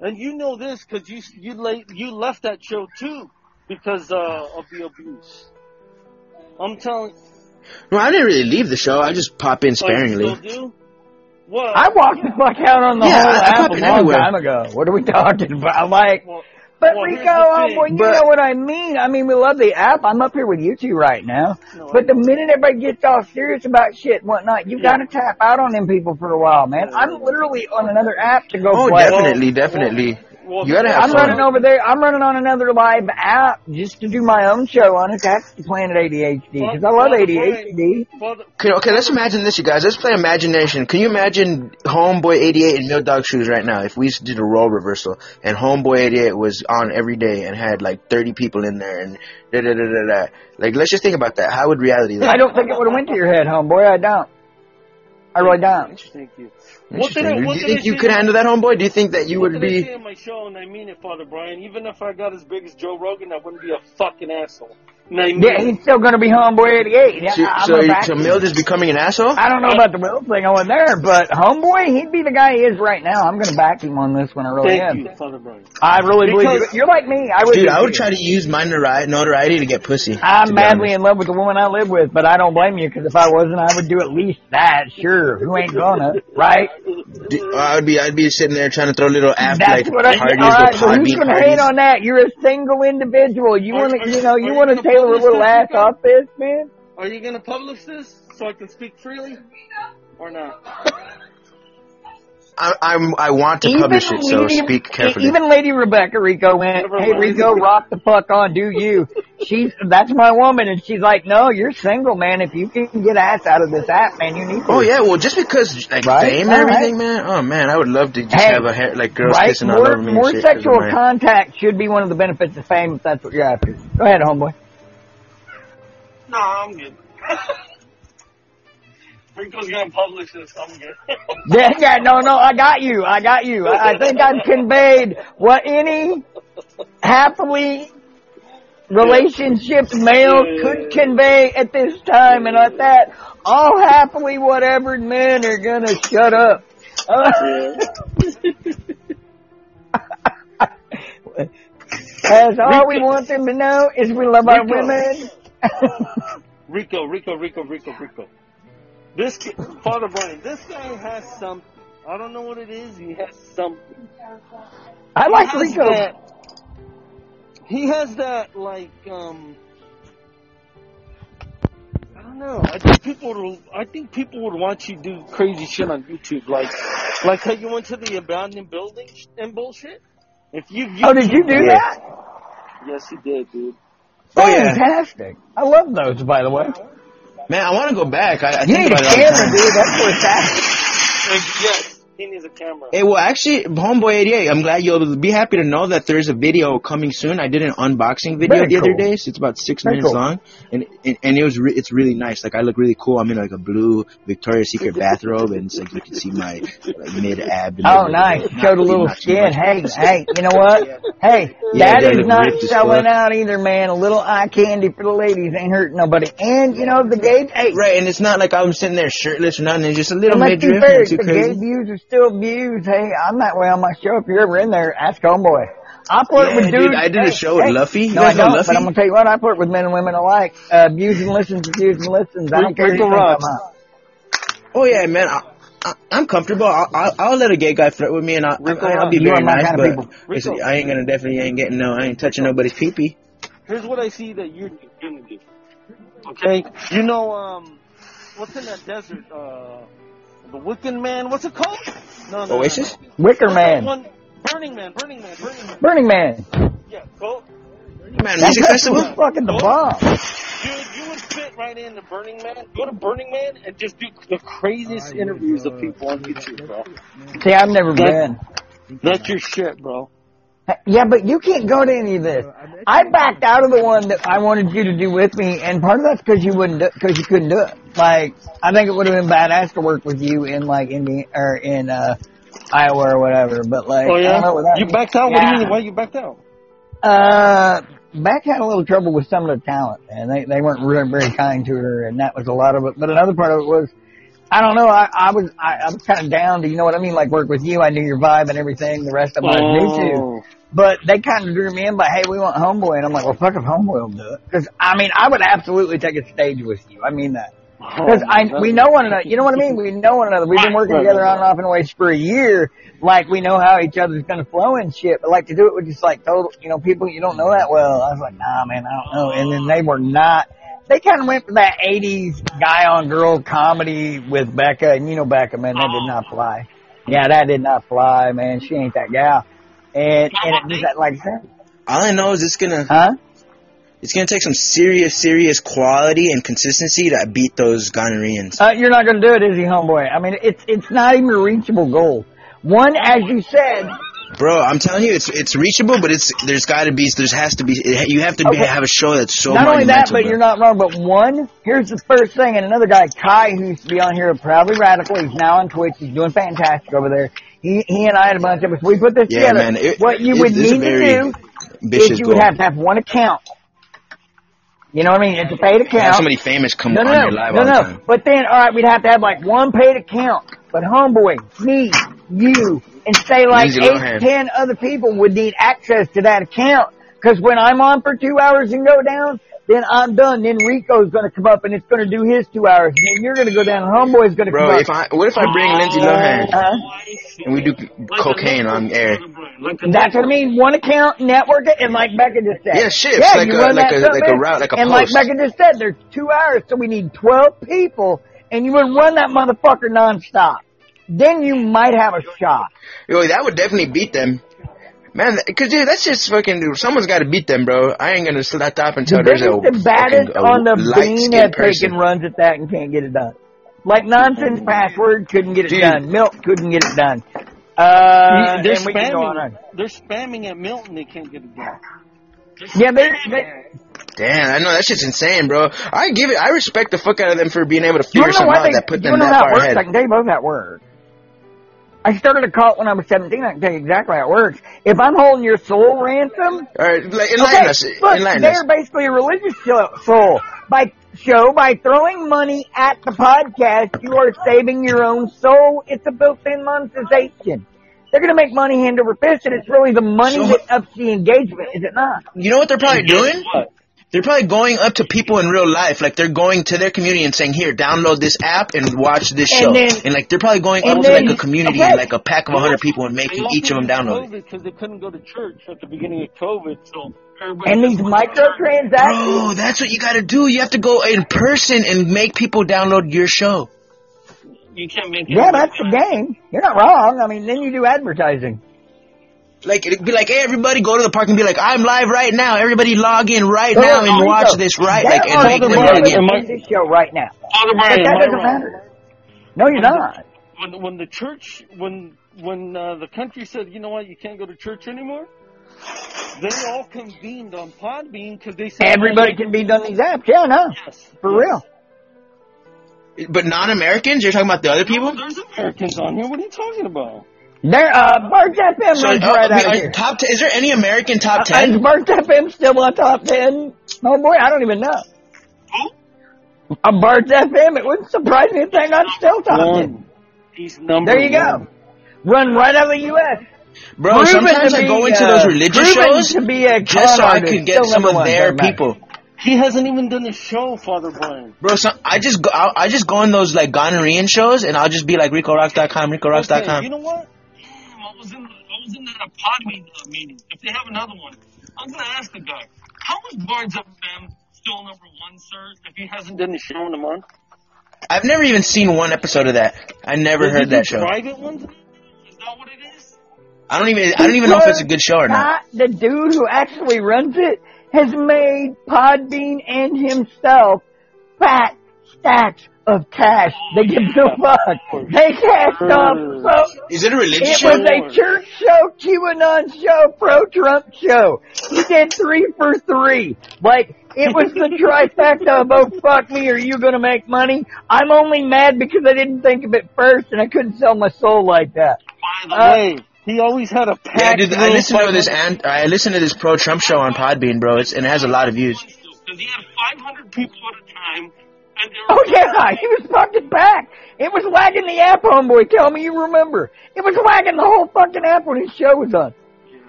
And you know this because you you late you left that show too because uh, of the abuse. I'm telling. No, I didn't really leave the show. I just pop in Oh, you sparingly. still do? What? I walked the fuck out on the Yeah, whole I- I app pop a long everywhere. time ago. What are we talking about? I'm like, Well, But Well, here's Rico, the oh thing. boy, you But- know what I mean. I mean, we love the app. I'm up here with you two right now. No, But the minute everybody gets all serious about shit and whatnot, you Yeah. gotta tap out on them people for a while, man. I'm literally on another app to go Oh, play. definitely, definitely. Well, You gotta have I'm fun. running over there. I'm running on another live app just to do my own show on it. That's the Planet ADHD because I love Father ADHD. Brian, Okay, okay, let's imagine this, you guys. Let's play imagination. Can you imagine Homeboy 88 in Milk Dog shoes right now? If we did a role reversal and Homeboy 88 was on every day and had like 30 people in there and da da da da da. Like, let's just think about that. How would reality look? I don't think it would have went to your head, homeboy. I don't. I really don't. Thank you. What did Interesting. I, Do what you did think I you could handle that, Homeboy? Do you think that you what would did I be? say on my show, and I mean it, Father Brian. Even if I got as big as Joe Rogan, I wouldn't be a fucking asshole. And Yeah, he's still going to be homeboy 88. Yeah, So, so, a back- so Mild is becoming an asshole? I don't know about the will thing over there, but homeboy, he'd be the guy he is right now. I'm going to back him on this one. I really Thank am. you, I really believe you. You're like me. I would. Dude, I would try to use my notoriety to get pussy. I'm madly in love with the woman I live with, but I don't blame you because if I wasn't, I would do at least that. Sure, who ain't gonna, right? Dude, uh, I'd be, I'd be sitting there trying to throw little after That's like what I. parties All or right, so who's gonna hate on that? You're a single individual. You want to, you- you know, you you want to gonna tailor a publish little this, ass Rico? off this, man. Are you gonna publish this so I can speak freely, or not? I, I'm, I want to publish it, so Lady- speak carefully. Even Lady Rebecca Rico went, Never "Hey mind. Rico, rock the fuck on, do you?" She's that's my woman, and she's like, "No, you're single, man. If you can get ass out of this app, man, you need oh, to." Oh yeah, well just because like Right? fame and All everything, man. Oh man, I would love to just Hey, have a hair like girls right? kissing all More, over me. and more shit 'cause sexual my- contact should be one of the benefits of fame if that's what you're after. Go ahead, homeboy. No, I'm good. Rico's gonna publish this. I'm good. Yeah, yeah, no, no, I got you. I got you. I, I think I've conveyed what any happily relationship male Yeah, yeah, could convey at this time, and at that, all happily whatever men are gonna shut up. Uh, As all we want them to know is we love our women. Rico, Rico, Rico, Rico, Rico. This Father Brian, this guy has some. I don't know what it is. He has something. I like he Rico. That, he has that like um. I don't know. I think people would. I think people would watch you do crazy shit on YouTube, like like how you went to the abandoned building and bullshit. If you, you Oh, did you do that? Yes, he did, dude. Oh, yeah. Fantastic. I love those, by the way. Man, I want to go back. I, I You think need a about it all the camera, dude. That's where it's yes, he needs a camera. Hey, well, actually, Homeboy 88, I'm glad you'll be happy to know that there's a video coming soon. I did an unboxing video Very the other day, so it's about six Very minutes cool. long, and and, and it was re- it's really nice. Like I look really cool. I'm in like a blue Victoria's Secret bathrobe, and it's like you can see my like mid ab. Oh, nice. Showed a little skin. Hey, hey, you know what? Hey, Yeah, that gotta is look not ripped selling out either, man. A little eye candy for the ladies ain't hurting nobody. And, you know, the gay, hey, Right, and it's not like I'm sitting there shirtless or nothing. It's just a little and let's be midriff, fair, not too the gay crazy. views are still views. Hey, I'm that way on my show. If you're ever in there, ask homeboy. I flirt Yeah, with dude, dudes. I did a hey, show with hey. Luffy. You No, guys I don't, Luffy? but I'm gonna tell you what, I flirt with men and women alike. Uh, views and listens, views and listens. I don't care Rico who you think out. Oh yeah, man. I, I, I'm comfortable. I'll, I'll, I'll let a gay guy flirt with me, and I'll, Rico I'll be very nice. kind of But Rico. I ain't gonna definitely ain't getting no. I ain't touching nobody's pee pee. Here's what I see that you're gonna do. Okay, you know, um, what's in that desert? Uh, the Wiccan Man. What's it called? No, no, Oasis? No, no. Wicker What's Man. one? Burning Man. Burning Man. Burning Man. Burning Man. Yeah, go. Man, That's music festival. fucking the bomb. Dude, you would fit right into Burning Man. Go to Burning Man and just do the craziest interviews of people on YouTube, bro. See, I've never That- been. That's your shit, bro. Yeah, but you can't go to any of this. I backed out of the one that I wanted you to do with me, and part of that's because you wouldn't, because you couldn't do it. Like, I think it would have been badass to work with you in like Indiana or in uh Iowa or whatever. But like, Oh yeah, you backed out. What do you mean? Why you backed out? Uh, Beck had a little trouble with some of the talent, and they they weren't really very kind to her, and that was a lot of it. But another part of it was, I don't know, I, I was I, I was kind of down to you know what I mean, like work with you. I knew your vibe and everything. The rest of them I was new to. Oh. But they kind of drew me in by, hey, we want Homeboy. And I'm like, well, fuck if Homeboy will do it. Because, I mean, I would absolutely take a stage with you. I mean that. Because Oh, I we know one another. You know what I mean? We know one another. We've been working together on and off in ways for a year. Like we know how each other's gonna flow and shit. But like to do it with just like total, you know, people you don't know that well. I was like, nah, man, I don't know. And then they were not. They kind of went for that '80s guy on girl comedy with Becca, and you know Becca, man, that did not fly. Yeah, that did not fly, man. She ain't that gal. And and it just like I said, All I know is it's gonna huh? it's gonna take some serious, serious quality and consistency to beat those gonorrheans. Uh, you're not going to do it, is he, homeboy? I mean, it's it's not even a reachable goal. One, as you said, Bro, I'm telling you, it's it's reachable, but it's there's got to be there's has to be it, you have to be, Okay. have a show that's so not only that, but bro. you're not wrong. But one, here's the first thing, and another guy, Kai, who used to be on here, proudly radical. He's now on Twitch. He's doing fantastic over there. He he and I had a bunch of us. We put this Yeah, together. man, it- what you it- would need to do is you would goal. have to have one account. You know what I mean? It's a paid account. have somebody famous come No, on your live no, all the no. time. But then, all right, we'd have to have like one paid account. But homeboy, me, you, and say like Lindsay eight, ten other people would need access to that account. Because when I'm on for two hours and go down, then I'm done. Then Rico's going to come up and it's going to do his two hours. And then you're going to go down. and Homeboy's going to come Bro, up. if I what if I bring Lindsay Lohan Uh, and we do cocaine on air? that's what I mean. One account, network it, and like Becca just said. Yeah, shit, Yeah, like you a- run like that a- like a route, like a And post. like Becca just said, there's two hours, so we need 12 people, and you would run that motherfucker nonstop. Then you might have a shot. Yo, that would definitely beat them. Man, cause dude, that's just fucking. Dude, someone's got to beat them, bro. I ain't gonna stop until The there's a biggest and baddest fucking, on the bean light-skinned have person. taken runs at that and can't get it done. Like nonsense password couldn't get it Dude. done. Milk couldn't get it done. Uh, they're and we can go on. spamming. They're spamming at Milton. They can't get it done. Yeah, they, they, Damn, I know that shit's insane, bro. I give it. I respect the fuck out of them for being able to You figure wanna know something out they, that put them wanna know that how far works? ahead. I can tell you both how it works. I started a cult when I was 17. I can tell you exactly how it works. If I'm holding your soul ransom, All right, like, enlighten okay, us. look, Enlighten they're basically a religious show, soul. By show, by throwing money at the podcast, you are saving your own soul. It's a built-in monetization. They're gonna make money hand over fist, and it's really the money So- that ups the engagement, is it not? You know what they're probably doing? What? They're probably going up to people in real life, like they're going to their community and saying, "Here, download this app and watch this And show." then- and like they're probably going and up to like a community okay. and like a pack of a hundred people and making each of them download it. because they couldn't go to church at the beginning of COVID. So everybody And these just- microtransactions. Bro, that's what you got to do. You have to go in person and make people download your show. you can't make it. Yeah, that's the game. You're not wrong. I mean, then you do advertising. Like it'd be like, hey, everybody, go to the park and be like, I'm live right now. Everybody, log in right Oh, now and you watch go. this right. There Like and are make the them Brian, log in. am I- in this show right now. Father But that doesn't matter. No, you're not. When when the church when when uh, the country said, you know what, you can't go to church anymore, they all convened on Podbean because they said Everybody can be done these apps. Yeah, no, Yes, for yes. real. But non-Americans, you're talking about the other people. There's Americans on here. What are you talking about? There, uh, Bards FM So, runs uh, right out of here. top. Ten, is there any American top Uh, ten? is Bards FM still on top ten? Oh boy, I don't even know. A Bards FM, it wouldn't surprise me if they got still top ten. One. He's number There you one. go. Run right out of the U.S. Bro, Proven sometimes I be, go into uh, those religious shows to be a just so I could get some of their doesn't people. He hasn't even done a show, Father Brian. Bro, so I just go. I, I just go on those like gonorrhean shows, and I'll just be like RicoRocks.com, RicoRocks.com. Okay, you know what? Damn, I was in I was in that Podbean uh, meeting. If they have another one, I'm gonna ask the guy. How is Barnes FM still number one, sir? If he hasn't done a show in a month, I've never even seen one episode of that. I never Does he heard that show. Private ones? Is that what it is? I don't even. I don't even know if it's a good show or not. Scott, the dude who actually runs it, has made Podbean and himself fat stacks of cash. They give no fuck. They cashed off so Is it a religious It show? was a church show, QAnon show, pro-Trump show. He did three for three. Like, it was the trifecta of, oh, fuck me, are you gonna make money? I'm only mad because I didn't think of it first and I couldn't sell my soul like that. By the Uh, way, he always had a Yeah, dude. I room listen to this. And I listen to this pro Trump show on Podbean, bro. It's and it has a lot of views. Because he had 500 people at a time, and they Oh yeah, he was fucking back. It was wagging the app, homeboy. Tell me you remember. It was wagging the whole fucking app when his show was on.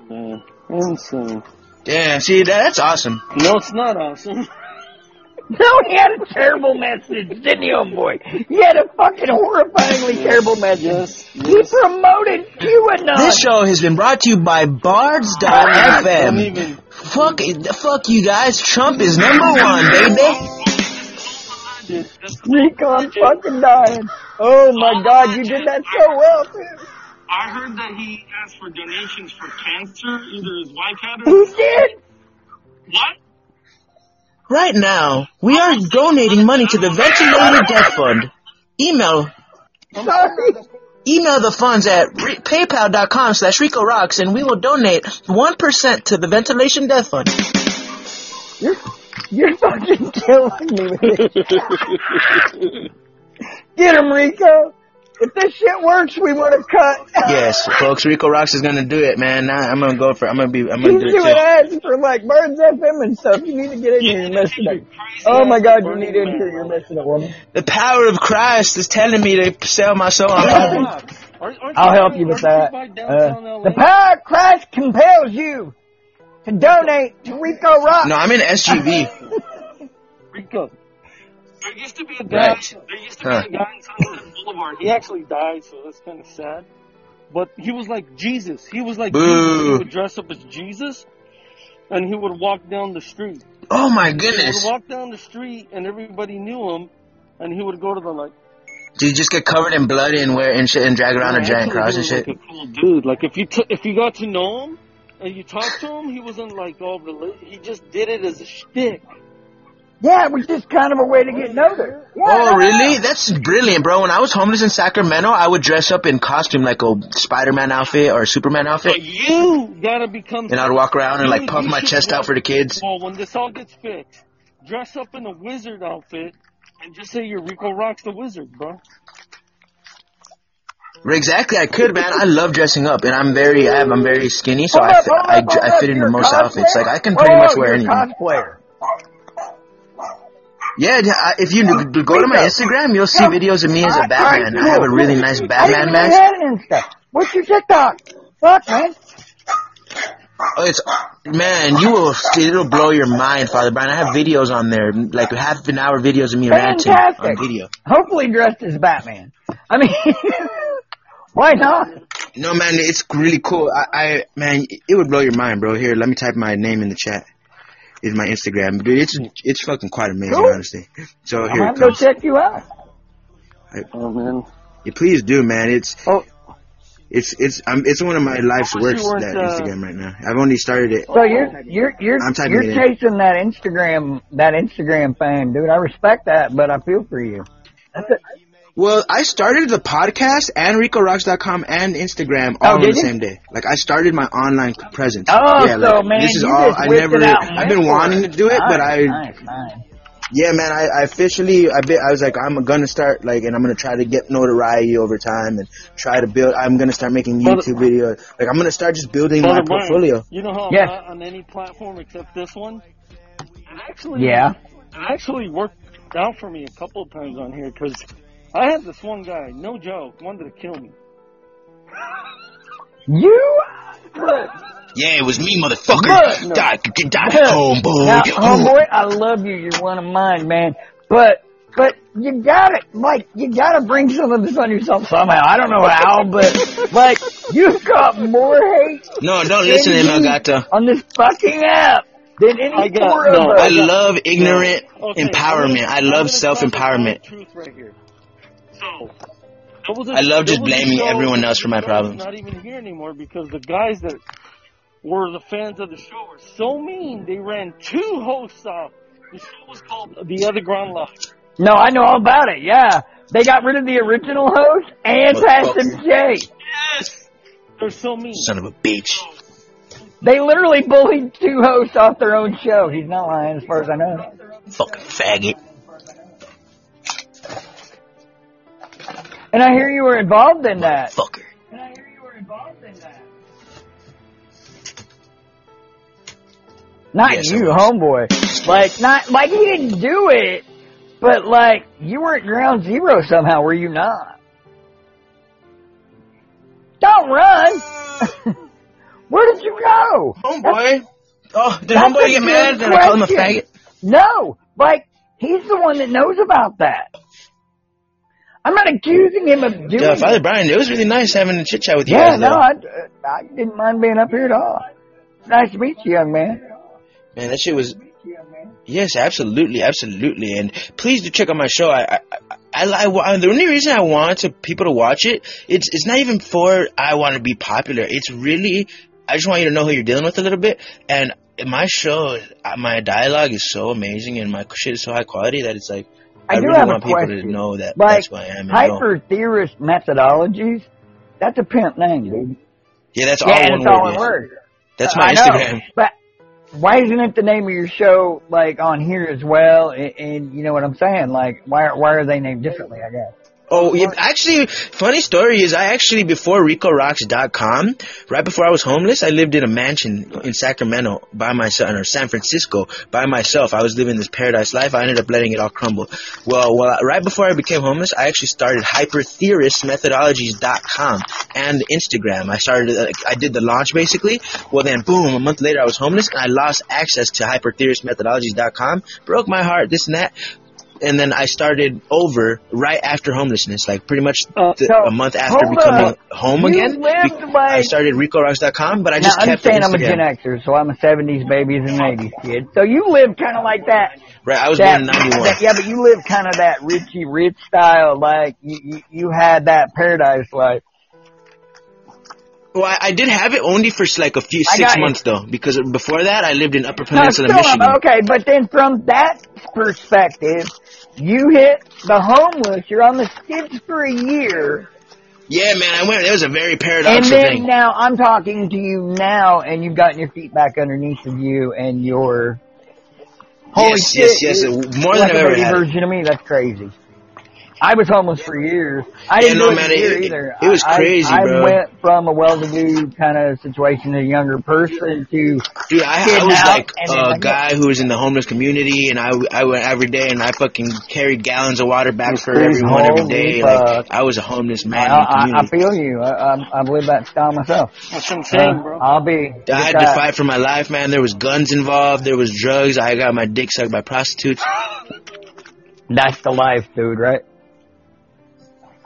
Man, insane. Yeah, see that's awesome. No, it's not awesome. No, he had a terrible message, didn't he, homeboy? He had a fucking horrifyingly terrible message. Yes, He yes. promoted QAnon. This show has been brought to you by Don't Bards.fm. Fuck, fuck you guys. Trump is number one, baby. Dude, this- Rico, I'm fucking dying. Oh my oh god, you did that so well, too. I heard that he asked for donations for cancer. Either his wife had or He did. what? Right now, we are donating money to the Ventilator Death Fund. Email Sorry. email the funds at re- paypal.com slash Rico Rocks and we will donate 1% to the Ventilation Death Fund. You're, you're fucking killing me with this. Get him, Rico. If this shit works, we want to cut. Yes, folks, Rico Rocks is gonna do it, man. Now I'm gonna go for I'm gonna be I'm gonna He's do doing it ads for like Birds FM and stuff. You need to get in here. You're missing it. Oh my god, you need in here. You're missing it, woman. The power of Christ is telling me to sell my soul on Fiverr. Aren't- aren't I'll you- help you with that. by Uh, the power of Christ compels you to donate to Rico Rock. No, I'm in SGV. Rico. There used to be a guy. Right. There used to be a guy in Sunset Boulevard. He actually died, so that's kind of sad. But he was like Jesus. He was like Jesus. Boo. He would dress up as Jesus, and he would walk down the street. Oh my goodness! He would walk down the street, and everybody knew him. And he would go to the like. Do you just get covered in blood and wear and shit and drag around a giant cross and shit? Like a cool dude. Like if you t- if you got to know him and you talked to him, he wasn't like all religious. He just did it as a shtick. Yeah, it was just kind of a way to get noticed. Yeah, Oh, really? That's brilliant, bro. When I was homeless in Sacramento, I would dress up in costume like a Spider-Man outfit or a Superman But outfit, you gotta become. and I'd walk around and like puff my chest out for the kids. Well, when this all gets fixed, dress up in a wizard outfit and just say you're Rico Rocks the Wizard, bro. Exactly, I could, man. I love dressing up, and I'm very, I I'm very skinny, so I I, I fit into most outfits. Like I can pretty much wear anything. cosplayer. Yeah, if you go to my Instagram, you'll see videos of me as a Batman. I have a really nice Batman mask. you had it and stuff. What's your TikTok? Fuck, man. Oh, it's man, you will it'll blow your mind, Father Brian. I have videos on there, like half an hour videos of me ranting Fantastic. on video. Hopefully dressed as Batman. I mean, why not? No, man, it's really cool. I, I, man, it would blow your mind, bro. Here, let me type my name in the chat. Is my Instagram, dude? It's it's fucking quite amazing, Cool. honestly. So here, I'm here gonna go check you out. Oh man. Yeah, please do, man. It's Oh. it's it's um, it's one of my life's I works. you weren't, That uh, Instagram right now. I've only started it. So you're you're you're I'm typing you're chasing that Instagram that Instagram fame, dude. I respect that, but I feel for you. That's it. Well, I started the podcast and RicoRocks.com and Instagram oh, all Oh, on the you? same day. Like I started my online presence. Oh, yeah, so like, man, this is you all just I never it out I've went been wanting to do it, but I nice, nice. Yeah, man, I, I officially, I, bit, I was like, I'm gonna start, like, and I'm gonna try to get notoriety over time and try to build, I'm gonna start making Brother- YouTube videos. Like, I'm gonna start just building my Brother Brian, portfolio. You know how I'm not uh, on any platform except this one? It actually, Yeah. It actually worked out for me a couple of times on here because I had this one guy, no joke, wanted to kill me. You. Yeah, it was me, motherfucker. Look, no. Die, die, homeboy. Now, homeboy, I love you. You're one of mine, man. But, but you gotta, like, you gotta bring some of this on yourself somehow. I don't know how, but, like, you've got more hate No, don't listen to him, Elgato. on this fucking app than any I got- no, of I love ignorant Okay, empowerment. I I'm I'm love self-empowerment. tell the Truth right here. So, there was a- I love just blaming show everyone else for my that's problems. Not even here anymore because the guys that were the fans of the show were so mean. They ran two hosts off. The show was called The Other Ground Left. No, I know all about it. Yeah, they got rid of the original host and Pastor Jay. Yes, they're so mean. Son of a bitch. They literally bullied two hosts off their own show. He's not lying, as far as I know. Fucking faggot. And I hear you were involved in that. Fucker. And I hear you were involved in that. Not Yes, you, homeboy. Like, not, like he didn't do it, but like, you were at ground zero somehow, were you not? Don't run! Where did you go? Homeboy. Oh, did homeboy get mad? Did I call him a question. faggot? No! Like, He's the one that knows about that. I'm not accusing him of doing Yeah. Father Brian, it was really nice having a chit chat with you Yeah, no. I, I didn't mind being up here at all. Nice to meet you, young man. Man, that shit was. Yes, absolutely, absolutely, and please do check out my show. I, I, I, I, I the only reason I want to people to watch it, it's it's not even for I want to be popular. It's really I just want you to know who you're dealing with a little bit. And my show, my dialogue is so amazing, and my shit is so high quality that it's like I I, do really have a want people to question. know that Like, that's who I am. Hyper theorist methodologies, that's a pimp name, dude. Yeah, that's yeah, all and one it's all word. in yeah. word. That's I my know, Instagram. But why isn't it the name of your show like on here as well? And, and you know what I'm saying? Like, why why are they named differently? I guess. Oh, yeah, actually, funny story is I actually, before RicoRocks.com, right before I was homeless, I lived in a mansion in Sacramento by myself, or San Francisco by myself. I was living this paradise life. I ended up letting it all crumble. Well, well, right before I became homeless, I actually started HyperTheoristMethodologies.com and Instagram. I started, uh, I did the launch basically. Well, then boom, a month later I was homeless and I lost access to HyperTheoristMethodologies.com. Broke my heart, this and that and then I started over right after homelessness, like pretty much Uh, th- so, a month after becoming up. home You again. be- I started RicoRocks.com, but I just Now kept the understand I'm a Gen Xer, so I'm a 70s babies and 80s kid. So you live kind of like that. Right, I was that, born in '91. that- yeah, but you live kind of that Richie Rich style, like you, you you had that paradise life. Well, I, I did have it only for like a few six got you. months though, because before that I lived in Upper No, Peninsula, still Michigan. okay, but then from that perspective, you hit the homeless. You're on the skids for a year, Yeah, man, I went. It was a very paradoxical and then thing. now I'm talking to you now, and you've gotten your feet back underneath of you, and you're holy yes, shit, yes, yes, more than I've ever had. version of me. That's crazy. I was homeless for years. I Yeah, didn't no, do it man, a year it- either. it was I- crazy, I, bro. I went from a well-to-do kind of situation, a younger person, to Dude, I, I kidnapped, was like a like, guy who was in the homeless community, and I, I went every day, and I fucking carried gallons of water back for everyone every day. Like. I was a homeless man I, in the I, I feel you. I, I, I've that style myself. That's what I'm saying, Uh, bro. I'll be. I had to fight for my life, man. There was guns involved. There was drugs. I got my dick sucked by prostitutes. That's the life, dude. Right?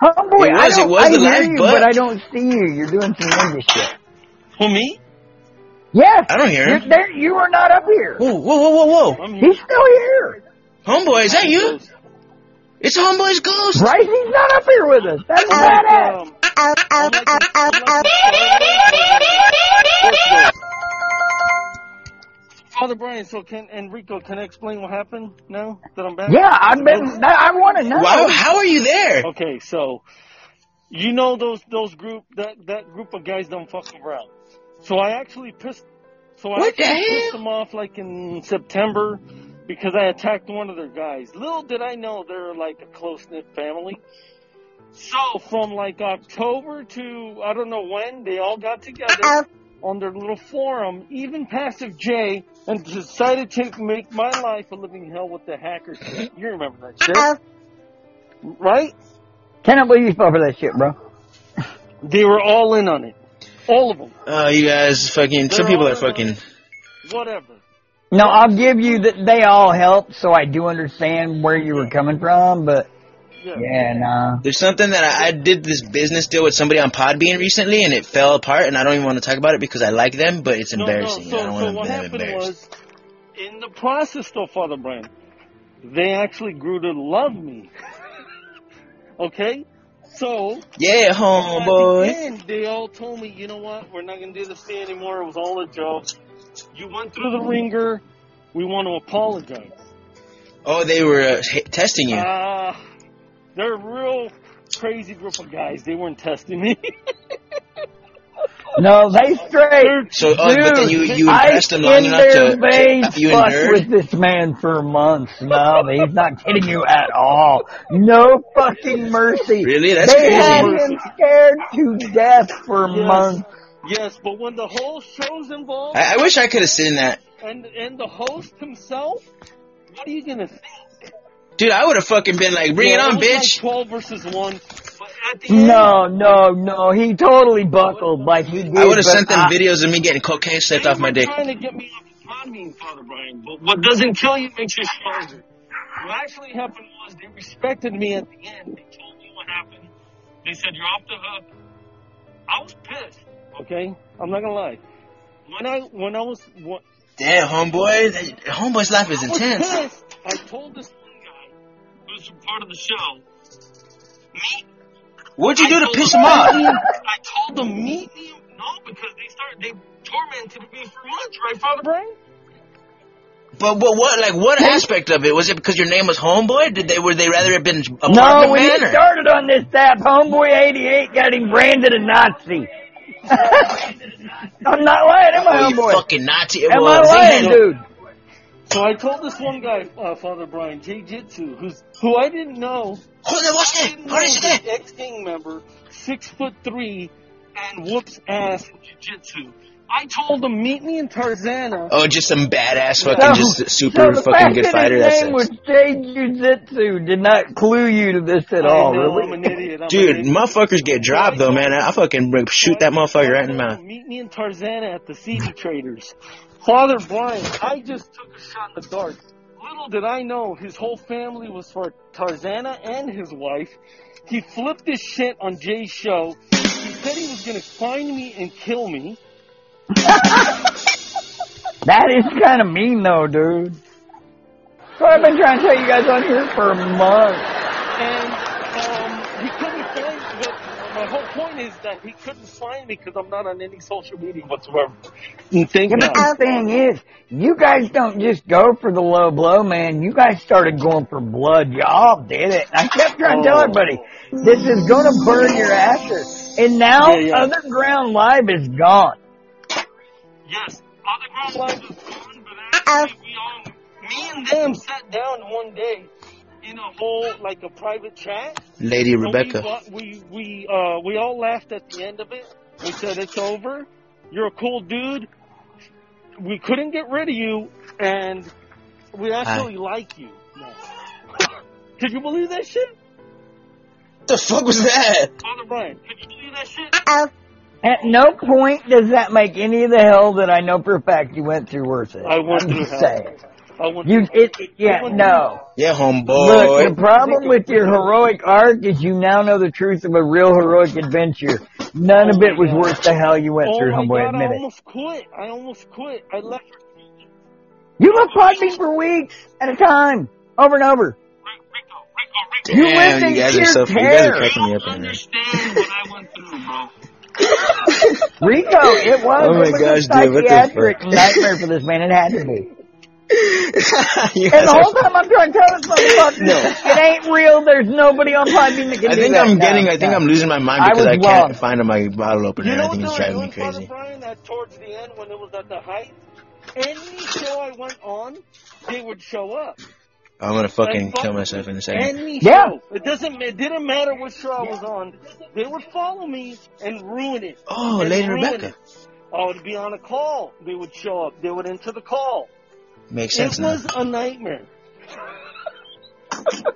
Homeboy, It I was- don't, it was I the hear you, but- but I don't see you. You're doing some ninja shit. Who me? Yes. I don't hear You're him. there. You are not up here. Whoa, whoa, whoa, whoa, whoa! He's still here. Homeboy, is that you? It's Homeboy's ghost. Right? He's not up here with us. That's badass. Father Brian, so can Enrico can I explain what happened now that I'm back? Yeah, I've been. I want to know. Wow, how are you there? Okay, so you know those those group that that group of guys don't fuck around. So I actually pissed. So I What the actually hell? pissed them off like in September because I attacked one of their guys. Little did I know they're like a close knit family. So from like October to I don't know when they all got together uh-uh. on their little forum, even Pastor Jay, and decided to make my life a living hell with the hacker shit. You remember that shit, right? Cannot believe you fell for that shit, bro. They were all in on it. All of them. Oh, you guys fucking. Some They're people are fucking. Whatever. No, I'll give you that they all helped, so I do understand where you were coming from, but Yeah. yeah, nah. There's something that I, I did this business deal with somebody on Podbean recently, and it fell apart, and I don't even want to talk about it because I like them, but it's embarrassing. No, I so, don't so want what happened was, in the process though, Father Brian, they actually grew to love me. okay? So, yeah, at homeboy. the end, they all told me, you know what, we're not going to do this thing anymore. It was all a joke. You went through the ringer. We want to apologize. Oh, they were uh, h- testing you. Uh, they're a real crazy group of guys. They weren't testing me. No, they straight. So, oh, but then you you I impressed them long enough their to veins you fucked endured. with this man for months. No, he's not kidding you at all. No fucking mercy. Really? That's they crazy. had him scared to death for Yes. months. yes, but when the whole show's involved, I, I wish I could have seen that, and and the host himself, what are you gonna think? Dude. I would have fucking been like, "Bring Yeah, it on, was like bitch!" Twelve versus one. But end, No, no, no. He totally buckled like he did. I would have sent them I- videos of me getting cocaine slipped off my dick. Trying to get me off the Podbean, Father Brian. But what doesn't kill you makes you stronger. what actually happened was they respected me at the end. They told me what happened. They said you're off the hook. I was pissed. Okay, I'm not gonna lie. When I when I was what, Damn, homeboy. Homeboy's life is I was intense. pissed. I told this one guy who's part of the show. Meet. What'd you I do to piss them- him off? I told them meet me. No, because they started they tormented me for months, right, Father Brian? But what, what, like, what aspect of it? Was it because your name was Homeboy? Did they, were they rather have been No, apartment when he or- started on this tap, Homeboy 88 got him branded a Nazi. I'm not lying, am I, Oh, you Homeboy? fucking Nazi. Am Well, I they lying, had- dude? So I told this one guy, uh, Father Brian, Jay Jitsu, who's who I didn't know. Hold on, what's I that? didn't know What is was that? ex-gang member, six foot three, and whoops ass in jiu-jitsu. I told him meet me in Tarzana. Oh, just some badass So- fucking, just super so fucking good that fighter. His That's name was Jay Jiu-Jitsu did not clue you to this at I all, know, really. I'm an idiot. I'm Dude, motherfuckers get dropped though, man. I fucking shoot that motherfucker right in the mouth. Meet me in Tarzana at the CD Traders. Father Brian, I just took a shot in the dark. Little did I know his whole family was for Tarzana and his wife. He flipped his shit on Jay's show. He said he was gonna find me and kill me. That is kind of mean, though, dude. So I've been trying to tell you guys on here for months. And um, he couldn't find. But my whole point is that he couldn't find me because I'm not on any social media whatsoever. And thank Yeah, but the thing is, you guys don't just go for the low blow, man. You guys started going for blood. Y'all did it. I kept trying to tell Oh. everybody, this is gonna burn your ashes. And now, Yeah, yeah. Underground Live is gone. Yes, Underground Live is gone, but actually we all, me and them sat down one day in a whole like a private chat. Lady and Rebecca. We we we uh we all laughed at the end of it. We said it's over. You're a cool dude. We couldn't get rid of you, and we actually like you. now. Could you believe that shit, What the fuck was that? Father Brian? Could you believe that shit? At no point does that make any of the hell that I know for a fact you went through worth it. I went I'm through hell. Saying. I went You, through- it, yeah, no. Yeah, homeboy. Look, the problem with your heroic arc is you now know the truth of a real heroic adventure. None Oh of it was God. worth the hell you went Oh through, my homeboy. God, I Admit it. almost quit. I almost quit. I left. You left Podbean for weeks at a time, over and over. Rico, Rico, Rico. You Damn, lived in you guys are so you guys are terror. cracking me up don't right understand what I went through, bro. Rico, it was. Oh my it was gosh, a dude, what the psychiatric fuck? nightmare for this man. It had to be. You And the whole time I'm trying to tell this motherfucker, No. it ain't real. There's nobody on Podbean that can I do think that. I'm No, getting. I think no. I'm losing my mind because was I, can't wrong. find my bottle opener. You know I think it's driving me doing, Father crazy. Brian, that towards the end when it was at the height? Any show I went on, they would show up. I'm gonna fucking Like, fuck- kill myself in a second. Any Yeah. show. It doesn't. It didn't matter what show I was on. They would follow me and ruin it. Oh, And Lady ruin Rebecca. it. I would be on a call. They would show up. They would enter the call. Makes It sense now. was a nightmare.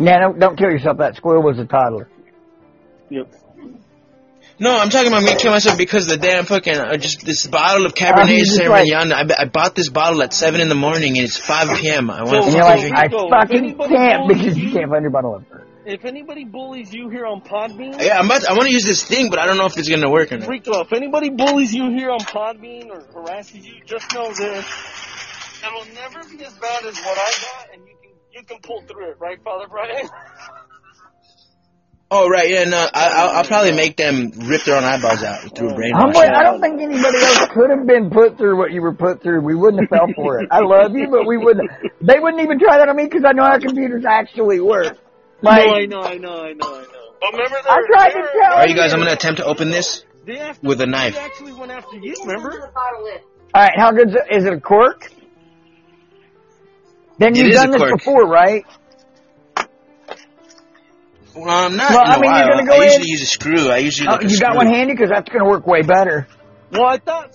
Yeah, don't, don't kill yourself. That squirrel was a toddler. Yep. No, I'm talking about me killing myself because the damn fucking uh, just this bottle of Cabernet you just Sauvignon. I, I bought this bottle at seven in the morning and it's five p.m. I want So- And to you're like, fucking I drink. Rico, fucking can't because you you- can't find your bottle opener. If anybody bullies you here on Podbean, Yeah, I'm about. To, I want to use this thing, but I don't know if it's gonna work or not. Rico, if anybody bullies you here on Podbean or harasses you, just know this. It'll never be as bad as what I got, and you can you can pull through it, right, Father Brian? Oh right, yeah, no, I, I'll, I'll probably make them rip their own eyeballs out through Homeboy, brainwashing. I don't think anybody else could have been put through what you were put through. We wouldn't have fell for it. I love you, but we wouldn't. They wouldn't even try that on me because I know how computers actually work. Like, no, I know, I know, I know, I know. But remember, I tried to they're- tell All right, you guys, I'm gonna attempt to open this. With a knife. They actually went after you, remember? all right, how good is it a cork? Then you've done this cork. before, right? Well, I'm not Well, in a I mean, you're gonna go I in- usually use a screw. I usually Oh, like a you got one handy because that's going to work way better. Well, I thought.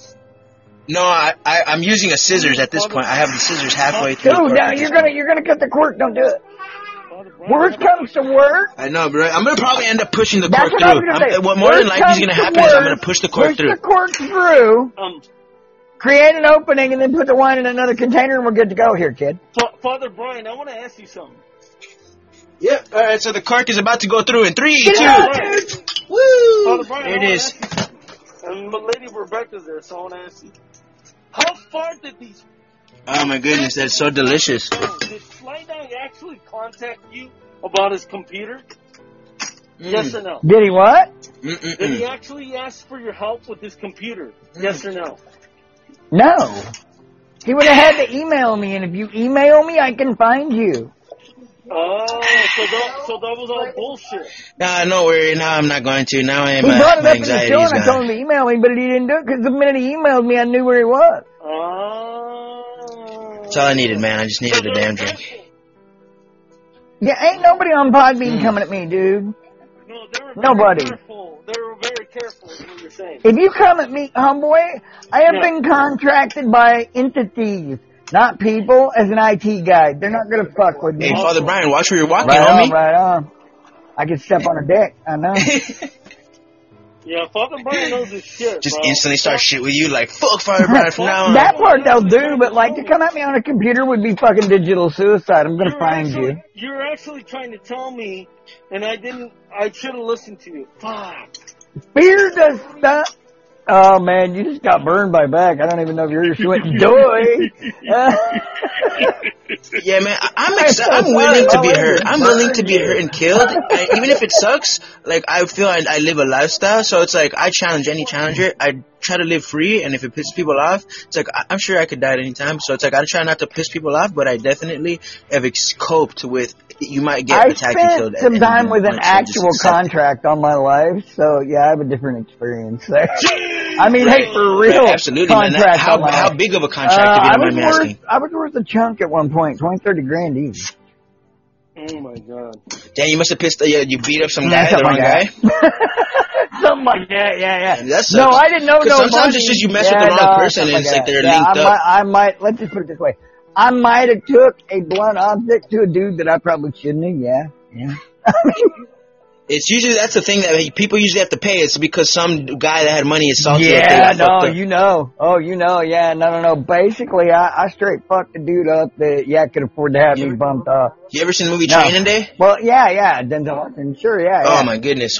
No, I, I I'm using a scissors at this point. I have the scissors halfway through. Dude, now you're gonna you're gonna cut the cork. Don't do it. Father Brian, Worst comes to worst. I know, but I'm gonna probably end up pushing the That's cork what I was through. gonna say. What more than Worst likely is gonna to happen is I'm worst, gonna push the cork push through. the cork through. Um, create an opening and then put the wine in another container and we're good to go here, kid. Fa- Father Brian, I want to ask you something. Yep. All right. So the cork is about to go through in three, Get two. out, Woo! Father Brian, There I wanna is. ask you. And my lady Rebecca's there, so I want to ask you. How far did these Oh my goodness, that's so delicious. did Sly actually contact you about his computer? Mm. Yes or no? Did he what? Did he Mm-mm-mm. actually ask for your help with his computer? Yes or no? No. He would have had to email me, and if you email me, I can find you. Oh, so that, so that was all bullshit. Nah, no worry. Now I'm not going to. Now I am. He my, brought it my up in the show, and I told him to email me, but he didn't do it because the minute he emailed me, I knew where he was. Oh. That's all I needed, man. I just needed a damn drink. Yeah, ain't nobody on Podbean coming at me, dude. No, they were Nobody. Careful. They were very careful. Is what you're saying. If you come at me, homeboy, I have Yeah. been contracted by entities, not people, as an IT guy. They're not gonna fuck with me. Hey, Father Brian, watch where you're walking, right on, homie. right on. I can step on a dick. I know. Yeah, fucking Brian knows his shit. just bro. instantly start shit with you, like fuck Father Brian from now on. that part they'll do, but like to come at me on a computer would be fucking digital suicide. I'm gonna You're find actually, you. You're actually trying to tell me, and I didn't. I should have listened to you. Fuck. Fear does stuff. Oh man, you just got burned by back. I don't even know if you're just went doy. Yeah, man, I- I'm I'm I'm willing to be hurt. I'm willing to be hurt and killed, I, even if it sucks. Like I feel I, I live a lifestyle, so it's like I challenge any challenger. I try to live free, and if it pisses people off, it's like I, I'm sure I could die at any time. So it's like I try not to piss people off, but I definitely have ex- coped with. You might get I attacked and killed. spent at some time with an point, so just actual accept it. contract on my life, so yeah, I have a different experience there. I mean, hey, for real, Yeah, absolutely, man. Contract how on my how big of a contract, Uh, if you I was worth, asking? I was worth a chunk at one point, twenty, thirty grand easy. Oh my god. Damn, you must have pissed. Yeah, you beat up some guy, the Something wrong like guy. that. Something like that, yeah, yeah. That. No, I didn't know. no sometimes money. it's just you mess yeah, with the wrong no, person something and it's like they're yeah, linked I up. Might, I might, let's just put it this way. I might have took a blunt object to a dude that I probably shouldn't have, yeah, yeah. I mean, It's usually that's the thing that people usually have to pay. It's because some guy that had money is salty. yeah, no, you know. Oh, you know, yeah, no, no, no. Basically, I, I straight fucked a dude up that, yeah, could afford to have me bumped off. You ever seen the movie No. Training Day? Well, yeah, yeah, Denzel Washington, sure, yeah, oh, yeah. Oh my goodness.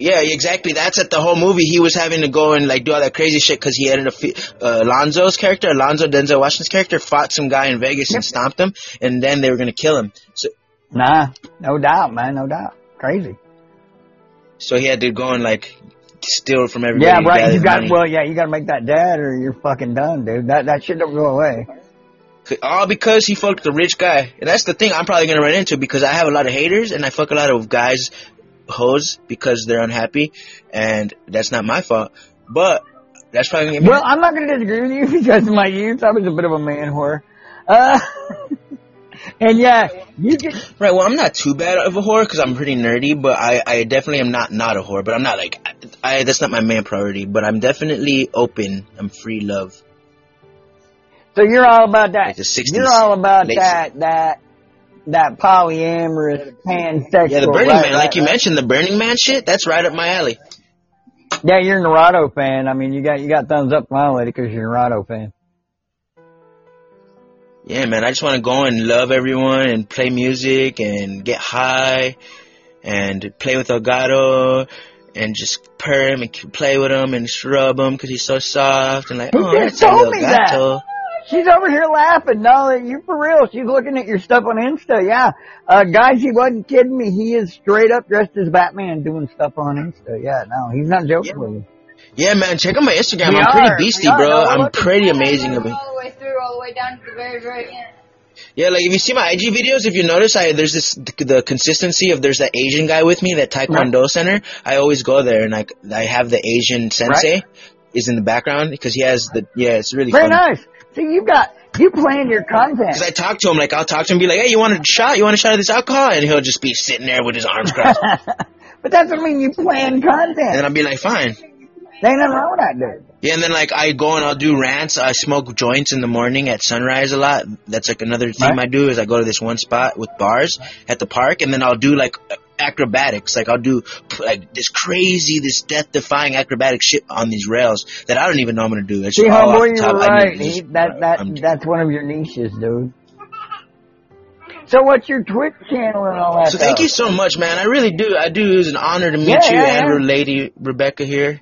Yeah, exactly. That's at the whole movie. He was having to go and like do all that crazy shit because he ended up uh, Alonzo's character, Alonzo Denzel Washington's character, fought some guy in Vegas and stomped him, and then they were gonna kill him. So Nah, no doubt, man, no doubt. Crazy. so he had to go and like steal from everybody. Yeah, right. You got money. well, yeah. You got to make that dead, or you're fucking done, dude. That that shit don't go away. All because he fucked a rich guy. And that's the thing I'm probably gonna run into because I have a lot of haters and I fuck a lot of guys hoes because they're unhappy and that's not my fault. But that's probably gonna. Well, I'm not going to disagree with you because my youth I was a bit of a man whore. Uh, and yeah, you get right, well I'm not too bad of a whore because I'm pretty nerdy, but I, I definitely am not not a whore, but I'm not like I that's not my main priority, but I'm definitely open. I'm free love. so you're all about that. Like the 60s, you're all about that that that polyamorous pansexual. Yeah, the Burning right, Man, right, like you right. mentioned, the Burning Man shit, that's right up my alley. Yeah, you're a Narado fan. I mean, you got you got thumbs up, my lady, because you're a Narado fan. Yeah, man, I just want to go and love everyone and play music and get high and play with Elgato and just purr him and play with him and scrub him because he's so soft and like, He oh, just that's a told little me that. Gato. She's over here laughing. No, you for real. She's looking at your stuff on Insta. Yeah. Uh, guys, he wasn't kidding me. He is straight up dressed as Batman doing stuff on Insta. Yeah, no, he's not joking with you. Yeah, man, check out my Instagram. We I'm are, pretty we beastie, bro. No, I'm pretty amazing. all the way through, all the way down to the very, very end. Yeah, like if you see my IG videos, if you notice, I there's this the consistency of there's that Asian guy with me, that Taekwondo center. I always go there and like I have the Asian sensei is in the background because he has the yeah, it's really Very fun. nice. See, you've got, you plan your content. Because I talk to him, like I'll talk to him, and be like, "Hey, you want a shot? You want a shot of this alcohol?" And he'll just be sitting there with his arms crossed, but that's what I mean. You plan and content. then I'll be like, "Fine." There ain't nothing wrong with that, dude. Yeah, and then like I go and I'll do rants. I smoke joints in the morning at sunrise a lot. That's like another thing Right. I do is I go to this one spot with bars at the park, and then I'll do like acrobatics. Like I'll do like this crazy, this death-defying acrobatic shit on these rails that I don't even know I'm gonna do. It's See, just all off homeboy, the you were top. I right. He, that that I'm- that's one of your niches, dude. So what's your Twitch channel and all that? So thank stuff? you so much, man. I really do. I do. It was an honor to meet Yeah, you yeah, and yeah. Lady Rebecca here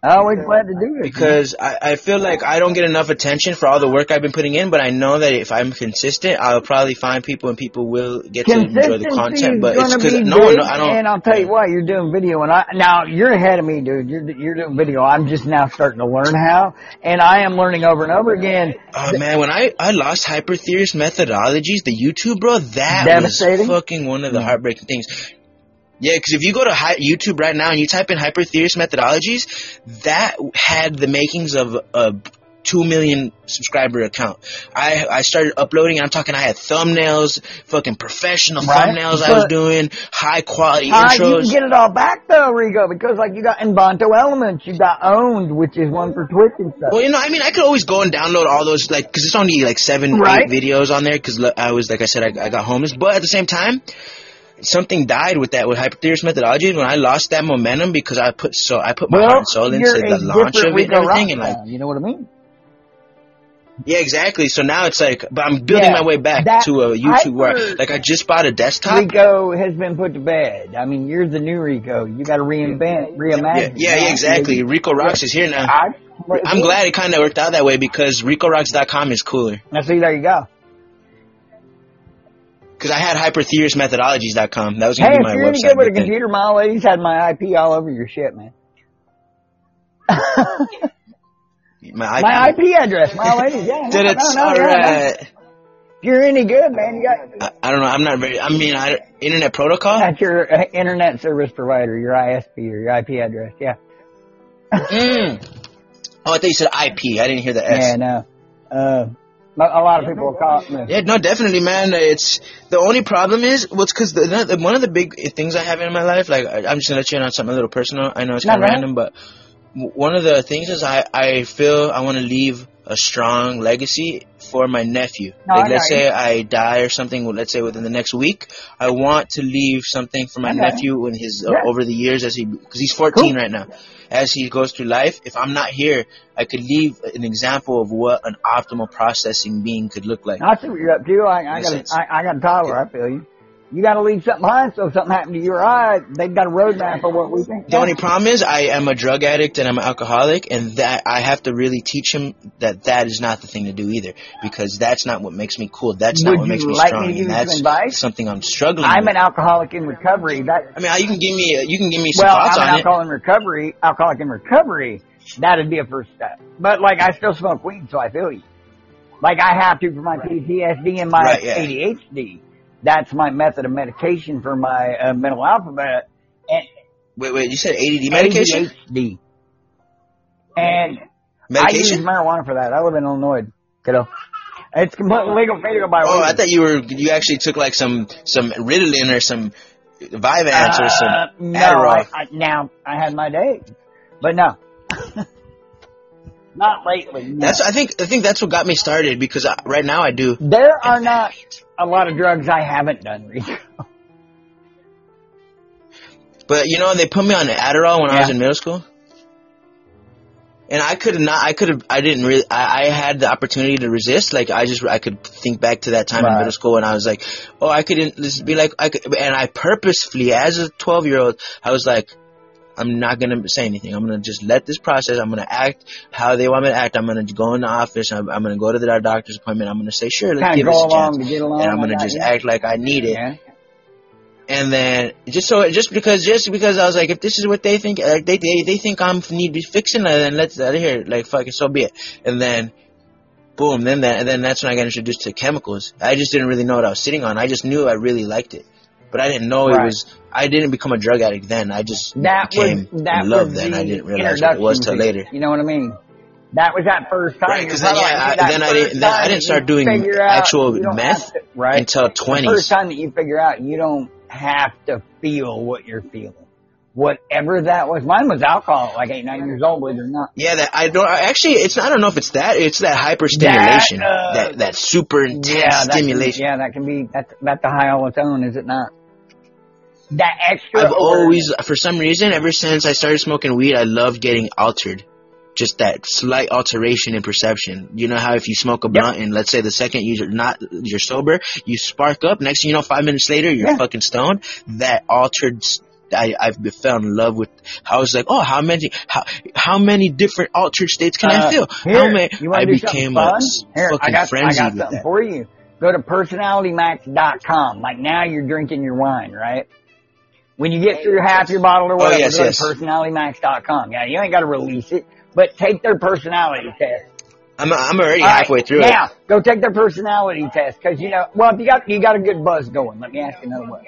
I always glad to do it. because I, I feel like I don't get enough attention for all the work I've been putting in, but I know that if I'm consistent, I'll probably find people and people will get to enjoy the content. But it's because be no, no, I don't. and I'll tell you what, you're doing video, and I now you're ahead of me, dude. You're you're doing video. I'm just now starting to learn how, and I am learning over and over again. Oh man, when I I lost hypertheorist methodologies, the YouTube bro, that was fucking one of the mm. heartbreaking things. Yeah, because if you go to hi- YouTube right now and you type in hypertheorist methodologies, that had the makings of a two million subscriber account. I I started uploading. I'm talking. I had thumbnails, fucking professional Right. thumbnails. I was doing high quality Uh, you intros. can get it all back though, Rigo, because like you got Envato Elements, you got OWN3D, which is one for Twitch and stuff. Well, you know, I mean, I could always go and download all those, like, because it's only like seven, Right. eight videos on there. Because I was, like I said, I, I got homeless. But at the same time, something died with that with hypertheorist methodology when I lost that momentum because I put so I put my heart well, and soul into the launch of it and everything, and like, now, you know what I mean? yeah, exactly. So now it's like, but I'm building Yeah, my way back that to a YouTube where, like, I just bought a desktop. Rico has been put to bed. I mean, you're the new Rico. You got to reinvent, Yeah, reimagine. yeah, yeah, exactly. Rico Rocks is here now. I, I'm glad it kind of worked out that way because RicoRocks.com is cooler. Now see, there you go. Because I had hypertheoristmethodologies.com. That was going to if be my website. Hey, you're any good with a computer, my ladies had my IP all over your shit, man. my IP. my IP address, my ladies. Yeah, no, Dude, no, it's no, yeah, no. If you're any good, man, you got I, I don't know. I'm not very. I mean, I, internet protocol. that's your uh, internet service provider, your ISP or your IP address. Yeah. Mm. Oh, I thought you said IP. I didn't hear the S. Yeah, no. Uh, a a lot of people will call it. Yeah, no, definitely, man. It's the only problem is what's because the, the, one of the big things I have in my life. Like, I, I'm just gonna let you in on something a little personal. I know it's kind of random, but one of the things is I I feel I want to leave a strong legacy for my nephew. No, like, let's say I die or something. Let's say within the next week, I want to leave something for my Okay. nephew in his uh, over the years as he because he's 14 Cool. right now. As he goes through life, if I'm not here, I could leave an example of what an optimal processing being could look like. I see what you're up to. I, I got. I, I got a toddler. I feel you. You got to leave something behind, so if something happened to your eye, they've got a roadmap of what we think. The only problem is I am a drug addict and I'm an alcoholic, and that I have to really teach him that that is not the thing to do either, because that's not what makes me cool. That's not what makes me like strong, me and that's advice? something I'm struggling I'm with. an alcoholic in recovery. That I mean, you can give me you can give me some well, thoughts I'm an on it. alcoholic in recovery. Alcoholic in recovery. That'd be a first step. But like, I still smoke weed, so I feel you. Like I have to for my PTSD and my Right, yeah. ADHD. That's my method of medication for my uh, mental alphabet. And Wait, wait, you said ADD medication? ADHD. And I use marijuana for that. I live in Illinois, kiddo. It's completely legal for me to go buy Oh. I thought you were you actually took like some some Ritalin or some Vyvanse or some Uh, no, Adderall. I, I, now I had my day, but no, not lately. no. That's I think I think that's what got me started because I, right now I do. there are not a lot of drugs I haven't done. Rico. But you know, they put me on Adderall when I was in middle school, and I could not. I could have. I didn't really. I, I had the opportunity to resist. Like I just. I could think back to that time in middle school, and I was like, oh, I couldn't. This be like. I could, and I purposefully, as a twelve year old, I was like. I'm not gonna say anything. I'm gonna just let this process. I'm gonna act how they want me to act. I'm gonna go in the office. I'm, I'm gonna go to the doctor's appointment. I'm gonna say, sure, let's give this a chance. along to get along. And I'm gonna just you. act like I need it Yeah. and then just so just because just because I was like, if this is what they think, like they they, they think I'm need to be fixing, it, then let's out of here. Like fuck it, so be it. And then, boom, then that and then that's when I got introduced to chemicals. I just didn't really know what I was sitting on. I just knew I really liked it, but I didn't know it was. I didn't become a drug addict then. I just That became was that in love then. I didn't realize what it was till later. You know what I mean? That was that first time. Right, You're 'cause then, yeah, I- then I didn't- then I didn't start doing out actual meth to- right? until The first time that you figure out you don't have to feel what you're feeling. Whatever that was. Mine was alcohol like eight, nine years old, it or not. Yeah, that I don't I- actually. It's I don't know if it's that. It's that hyperstimulation, That, uh, that that super intense Yeah, that can, stimulation. yeah, that can be, that's, that's a high all its own, is it not? That extra. I've always, for some reason, ever since I started smoking weed, I love getting altered. Just that slight alteration in perception. You know how if you smoke a blunt and let's say the second you're not, you're sober, you spark up. Next thing you know, five minutes later, you're Yeah. fucking stoned. That altered. I've fell in love with. I was like, oh, how many, how, how many different altered states can I Uh, feel? Here, how many? I became a Here, I fucking got, I frenzy got with something that. for you. Go to personalitymax.com. Like now you're drinking your wine, right? When you get through half your bottle or oh, whatever, Oh, yes, go yes. to personalitymax.com. Yeah, you ain't got to release it, but take their personality test. I'm, I'm already All right, halfway through it. Now, go take their personality test because you know. Well, if you got you got a good buzz going, let me ask you another way.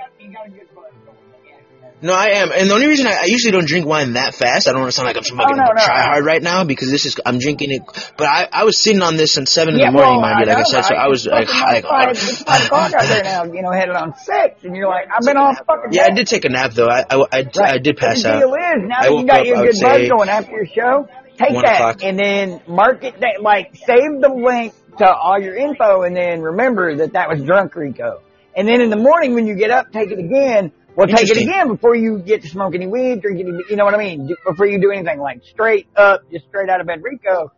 No, I am, and the only reason I, I usually don't drink wine that fast, I don't want to sound like I'm some fucking Oh, no, no. try hard right now because this is I'm drinking it. But I I was sitting on this at seven Yeah, in the morning, well, mind you, like I said. So? I was like, like five, it's five o'clock out there now. You know, headed on six, and you're like, I've been off fucking. yeah, I did take a nap though. I I, I, Right. I did pass the out. deal is, now that you got up, your good buzz going after your show, take that o'clock. and then mark it that, like, save the link to all your info and then remember that that was Drunk Rico. And then in the morning when you get up, take it again. Well, take it again before you get to smoke any weed, drink any, you know what I mean? Before you do anything like straight up, just straight out of bed Rico.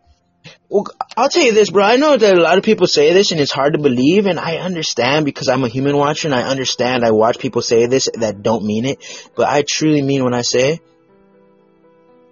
Well, I'll tell you this, bro. I know that a lot of people say this and it's hard to believe, and I understand because I'm a human watcher and I understand. I watch people say this that don't mean it, but I truly mean when I say,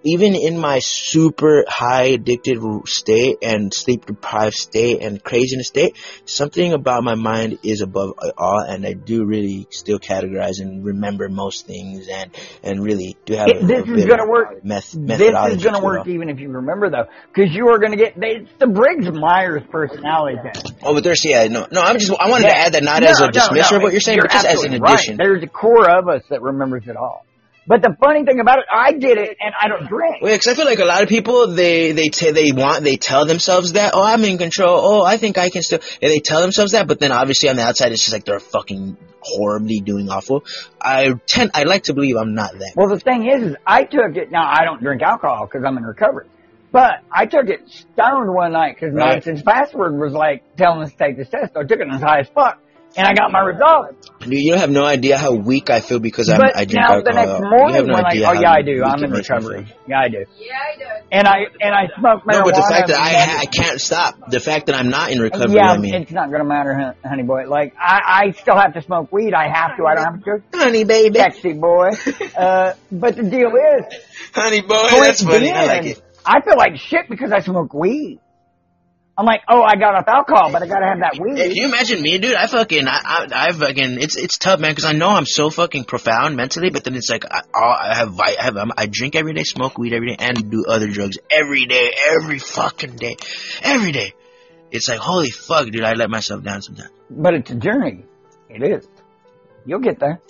even in my super high addicted state and sleep deprived state and craziness state, something about my mind is above all, and I do really still categorize and remember most things, and and really do have. It- a, this a is gonna work. Meth, This is going to work even if you remember though, because you are going to get, it's the Briggs-Myers personality test. Oh, but there's yeah, no, no. I'm just I wanted to add that not No, as a no, dismissal no, of what you're saying, but just as an absolutely right. addition. There's a core of us that remembers it all. But the funny thing about it, I did it and I don't drink. Well, because I feel like a lot of people they they t- they want they tell themselves that oh I'm in control oh I think I can still and they tell themselves that but then obviously on the outside it's just like they're fucking horribly doing awful. I tend I like to believe I'm not that. Well, the thing is, is I took it. Now I don't drink alcohol because I'm in recovery, but I took it stoned one night because Right. Nonsense Password was like telling us to take this test. So I took it as high as fuck, and I got my results. You have no idea how weak I feel because I'm, but I drink now alcohol. the next morning have no when I oh yeah I do I'm in recovery yeah I do Yeah, I do. and I and I smoke marijuana. No, but the fact that I I can't stop, the fact that I'm not in recovery, yeah, I mean, it's not gonna matter, honey boy. Like I, I still have to smoke weed. I have to. I don't have to. honey baby, Sexy boy. Uh, but the deal is, honey boy, that's funny. I like it. I feel like shit because I smoke weed. I'm like, oh, I got off alcohol, but I gotta have that weed. Can you imagine me, dude? I fucking, I, I, I fucking, it's it's tough, man, because I know I'm so fucking profound mentally, but then it's like I, I have, I have, I'm, um, I drink every day, smoke weed every day, and do other drugs every day, every fucking day, every day. It's like holy fuck, dude! I let myself down sometimes But it's a journey. It is. You'll get there.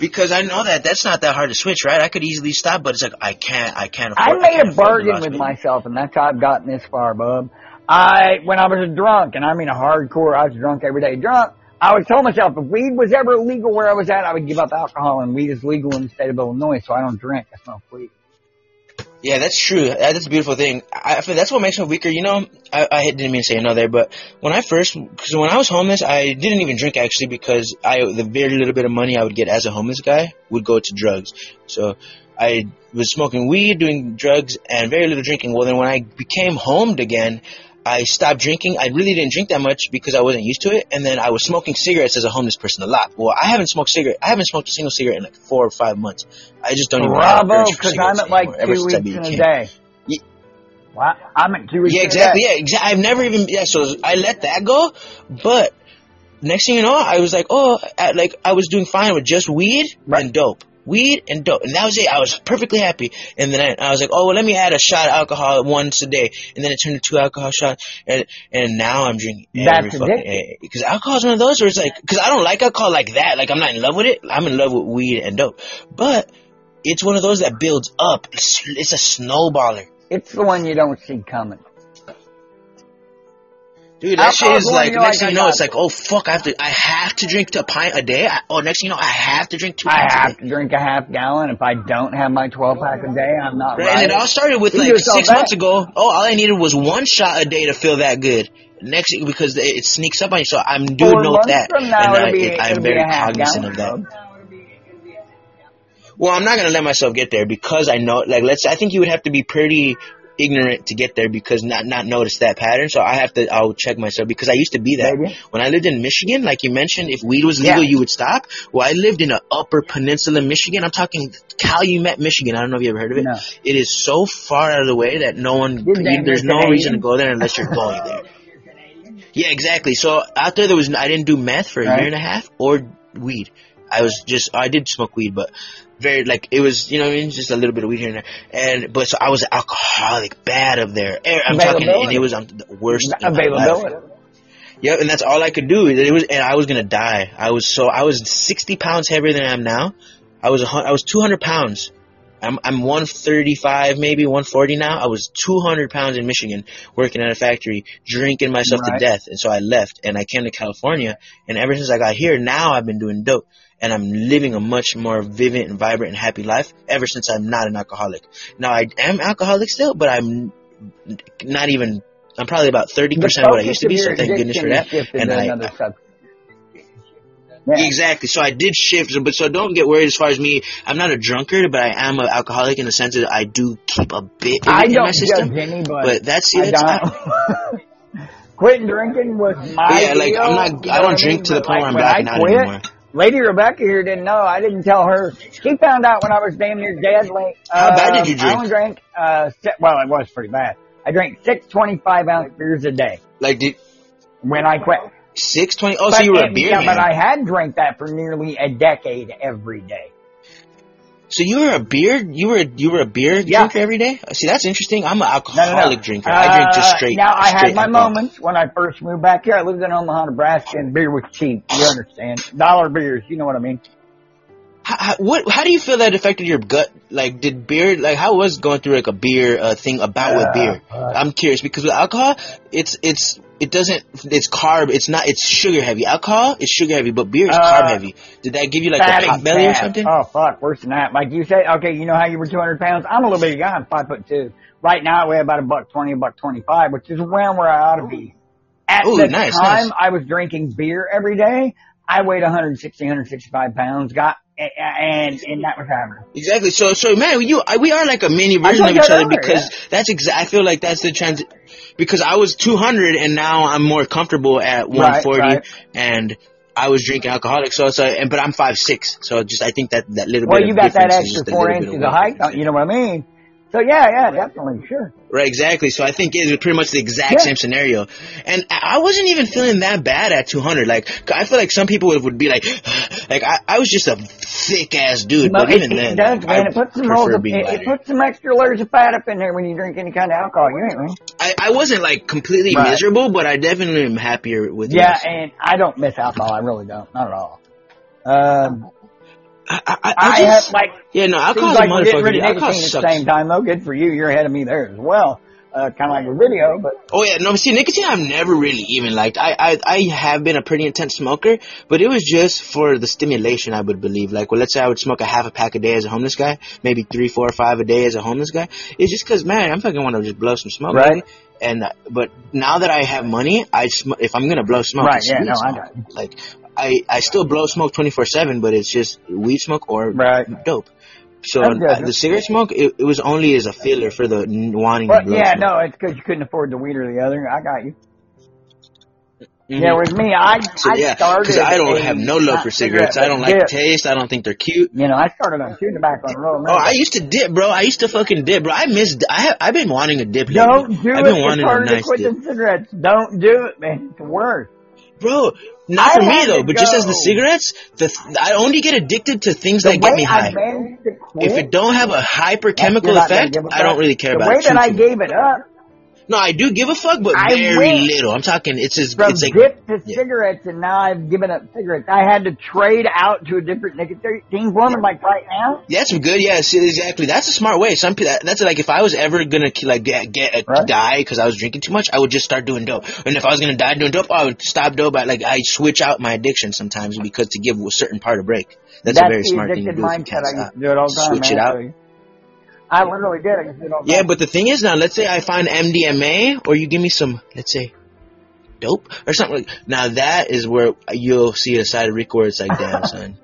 because I know that that's not that hard to switch, right? I could easily stop, but it's like I can't, I can't. I Afford, made can't a bargain with myself, and that's how I've gotten this far, bub. I, when I was a drunk, and I mean a hardcore, I was drunk every day drunk, I would tell myself if weed was ever illegal where I was at, I would give up alcohol, and weed is legal in the state of Illinois, so I don't drink. I smoke weed. Yeah, that's true. That's a beautiful thing. I I feel that's what makes me weaker. You know, I, I didn't mean to say no there, but when I first, because when I was homeless, I didn't even drink actually because I the very little bit of money I would get as a homeless guy would go to drugs. So I was smoking weed, doing drugs, and very little drinking. Well, then when I became homed again, I stopped drinking. I really didn't drink that much because I wasn't used to it, and then I was smoking cigarettes as a homeless person a lot. Well, I haven't smoked cigarette. I haven't smoked a single cigarette in like four or five months. I just don't even Bravo, because I'm at like anymore, two weeks in a day. Ye- Wow, I'm at two weeks yeah, exactly. Yeah, exactly. I've never even yeah. So I let that go, but next thing you know, I was like, oh, like I was doing fine with just weed Right. and dope, weed and dope, and that was it. I was perfectly happy. And then I, I was like, oh, well, let me add a shot of alcohol once a day, and then it turned to two alcohol shots, and and now I'm drinking every That's fucking because alcohol is one of those where it's like because I don't like alcohol like that. Like I'm not in love with it. I'm in love with weed and dope, but. It's one of those that builds up. It's, it's a snowballer. It's the one you don't see coming. Dude, that shit Alcohol's is like next like, thing you know, it's like, oh fuck, I have to, I have to drink a pint a day. I, oh, next thing you know, I have to drink two I pints a have day. to drink a half gallon. If I don't have my 12 pack a day, I'm not Right, right. and it all started with You like six bad. months ago. Oh, all I needed was one shot a day to feel that good. Next, because it, it sneaks up on you. So I'm doing Four note that, and I, be, it- I'm very cognizant gallon, of that. Well, I'm not gonna let myself get there because I know, like, let's. I think you would have to be pretty ignorant to get there because not not notice that pattern. So I have to. I'll check myself because I used to be that Maybe. when I lived in Michigan. Like you mentioned, if weed was legal, Yeah. you would stop. Well, I lived in a Upper Peninsula, Michigan. I'm talking Calumet, Michigan. I don't know if you ever heard of it. No. It is so far out of the way that no one. You're there's no reason to go there unless you're going there. Yeah, exactly. So out there, there was I didn't do meth for a Right. year and a half or weed. I was just I did smoke weed, but very like it was you know what I mean just a little bit of weed here and there. And but so I was alcoholic, bad up there. I'm talking, and it was um, the worst. in my life. Availability. Yep, and that's all I could do. It was, and I was gonna die. I was so I was 60 pounds heavier than I am now. I was a, I was 200 pounds. I'm I'm 135 maybe 140 now. I was 200 pounds in Michigan working at a factory, drinking myself Right. to death, and so I left and I came to California. And ever since I got here, now I've been doing dope, and I'm living a much more vivid and vibrant and happy life. Ever since I'm not an alcoholic. Now I am alcoholic still, but I'm not even. I'm probably about 30 percent of what I used to be. So thank goodness for that. And I. Yeah. Exactly. So I did shift, but so don't get worried as far as me. I'm not a drunkard, but I am an alcoholic in the sense that I do keep a bit of I in my system. but, But that's see, I. Quitting drinking was my yeah, like deal, I'm not. I don't drink to the But, point like, where I'm blacking out anymore. Lady Rebecca here didn't know. I didn't tell her. She found out when I was damn near dead late. How bad did you drink? I only drank, uh, well, it was pretty bad. I drank six 25 ounce beers a day Like did when I quit. six twenty? Oh, but, so you were a beer yeah, man. but I had drank that for nearly a decade every day. So you were a beer. You were you were a beer Yeah. drinker every day. See, that's interesting. I'm an No, no, alcoholic no. drinker. I drink just Uh, straight. Now I had my alcohol. moments when I first moved back here. I lived in Omaha, Nebraska, and beer was cheap. You understand? Dollar beers. You know what I mean? How, what? How do you feel that affected your gut? Like, did beer? Like, how was going through like a beer uh, thing about with Uh, beer? uh, I'm curious because with alcohol, it's it's it doesn't it's carb. It's not it's sugar heavy. Alcohol is sugar heavy, but beer is Uh, carb heavy. Did that give you like a pot belly or something? Oh fuck, worse than that. Like you say, okay, you know how you were 200 pounds? I'm a little bit guy. I'm five foot two. Right now I weigh about a buck 20, a buck 25, which is around where I ought to be. At Ooh, the nice, time nice. I was drinking beer every day, I weighed 160, 165 pounds. Got and in that average. Exactly. So, so man, you, I, we are like a mini version of each other because that's exactly. I feel like that's the trans. Because I was 200 and now I'm more comfortable at 140 right. and I was drinking alcoholic. So, so, and but I'm five six. So just I think that that little Well, bit. you of got that extra four inches of height. You know what I mean? So yeah, yeah, definitely, sure. Right, exactly. So I think it was pretty much the exact Yeah. same scenario. And I wasn't even feeling that bad at 200. Like, I feel like some people would, would be like, like, I, I was just a thick ass dude. No, but it, even it then, does, man. I it puts some rolls of, it, lighter. puts some extra layers of fat up in there when you drink any kind of alcohol. You ain't right. I, I wasn't like completely Right. miserable, but I definitely am happier with Yeah, and I don't miss alcohol. I really don't. Not at all. Um, I, I, I, I just, have like yeah, no, seems alcohol's like a we're getting rid motherfucker. of Alcohol nicotine at the same time. though. good for you. You're ahead of me there as well. Uh, kind of like a video, but Oh yeah, no, see, nicotine I've never really even liked. I, I, I have been a pretty intense smoker, but it was just for the stimulation, I would believe. Like, well, let's say I would smoke a half a pack a day as a homeless guy, maybe three, four, or five a day as a homeless guy. It's just cause, man, I'm fucking want to just blow some smoke. Right. baby. And, but now that I have money, I sm- if I'm gonna blow smoke, Right, yeah, no, I smoke. got you. Like, I, I still blow smoke 24-7, but it's just weed smoke or Right. dope. So uh, the cigarette smoke, it, it was only as a filler for the wanting blow yeah, smoke. no, it's because you couldn't afford the weed or the other. I got you. Mhm. Yeah, with me, I So, I yeah, started. because I don't a- have no love for cigarettes. I don't like dip. the taste. I don't think they're cute. You know, I started on chewing tobacco and roll. Oh, I used to dip, bro. I used to fucking dip, bro. I miss. I have. I've been wanting a dip. Lately. Don't do I've it. been It's wanting a harder to quit dip, than cigarettes. Don't do it, man. It's worse. bro. Not I for me though, but just as the cigarettes, the th- I only get addicted to things The that get me high. quit, If it don't have a hyper chemical effect, I don't really care the about it. The way that I gave it up No, I do give a fuck, but I very little. I'm talking. It's as from it's like dip to yeah. cigarettes, and now I've given up cigarettes. I had to trade out to a different nicotine form, like right now. Yeah, That's good. Yeah, see, exactly. That's a smart way. Some people. That's like if I was ever gonna like get, get uh, Right. die because I was drinking too much, I would just start doing dope. And if I was gonna die doing dope, I would stop dope. I like I switch out my addiction sometimes because to give a certain part a break. That's, a very smart thing to do. mindset. I do it all time. Switch man. it out. I literally did. I used to do it all the Yeah, but the thing is now, let's say I find MDMA, or you give me some, let's say, dope or something. Like, now that is where you'll see a side of Rico where it's like, damn son,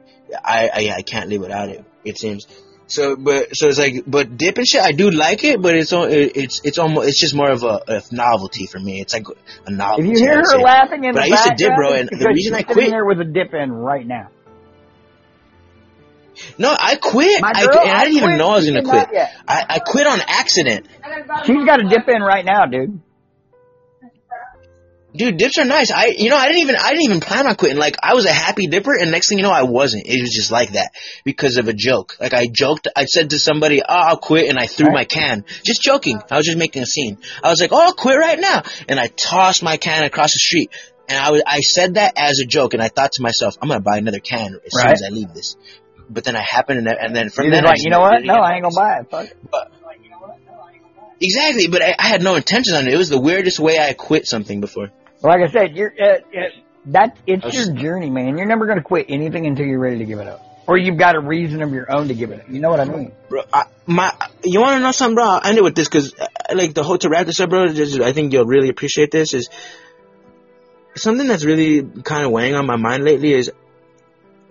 I, I I can't live without it. It seems. So, but so it's like, but dip and shit, I do like it, but it's on, it's it's almost it's just more of a, a novelty for me. It's like a novelty. If you hear her laughing in But the I used to dip, bro, and the reason I quit- here with a dip in right now. No, I quit. My I, and I didn't even know I was gonna quit. I, I quit on accident. She's got to dip in right now, dude. Dude, dips are nice. I, you know, I didn't even, I didn't even plan on quitting. Like, I was a happy dipper, and next thing you know, I wasn't. It was just like that because of a joke. Like, I joked. I said to somebody, "Oh, I'll quit," and I threw Right. my can, just joking. I was just making a scene. I was like, "Oh, I'll quit right now," and I tossed my can across the street. And I was, I said that as a joke, and I thought to myself, "I'm gonna buy another can as soon as I leave this." But then I happened, and, and then from You're then, like, you know what? No. I ain't gonna buy it. Fuck it. But- Exactly, but I, I had no intention on it. It was the weirdest way I quit something before. Like I said, you're uh, uh, that it's was your journey, man. You're never gonna quit anything until you're ready to give it up, or you've got a reason of your own to give it up. You know what I mean? bro. I, my, you want to know something, bro? I'll end it with this because, like, the whole to wrap this up, bro. Just, I think you'll really appreciate this. Is something that's really kind of weighing on my mind lately. Is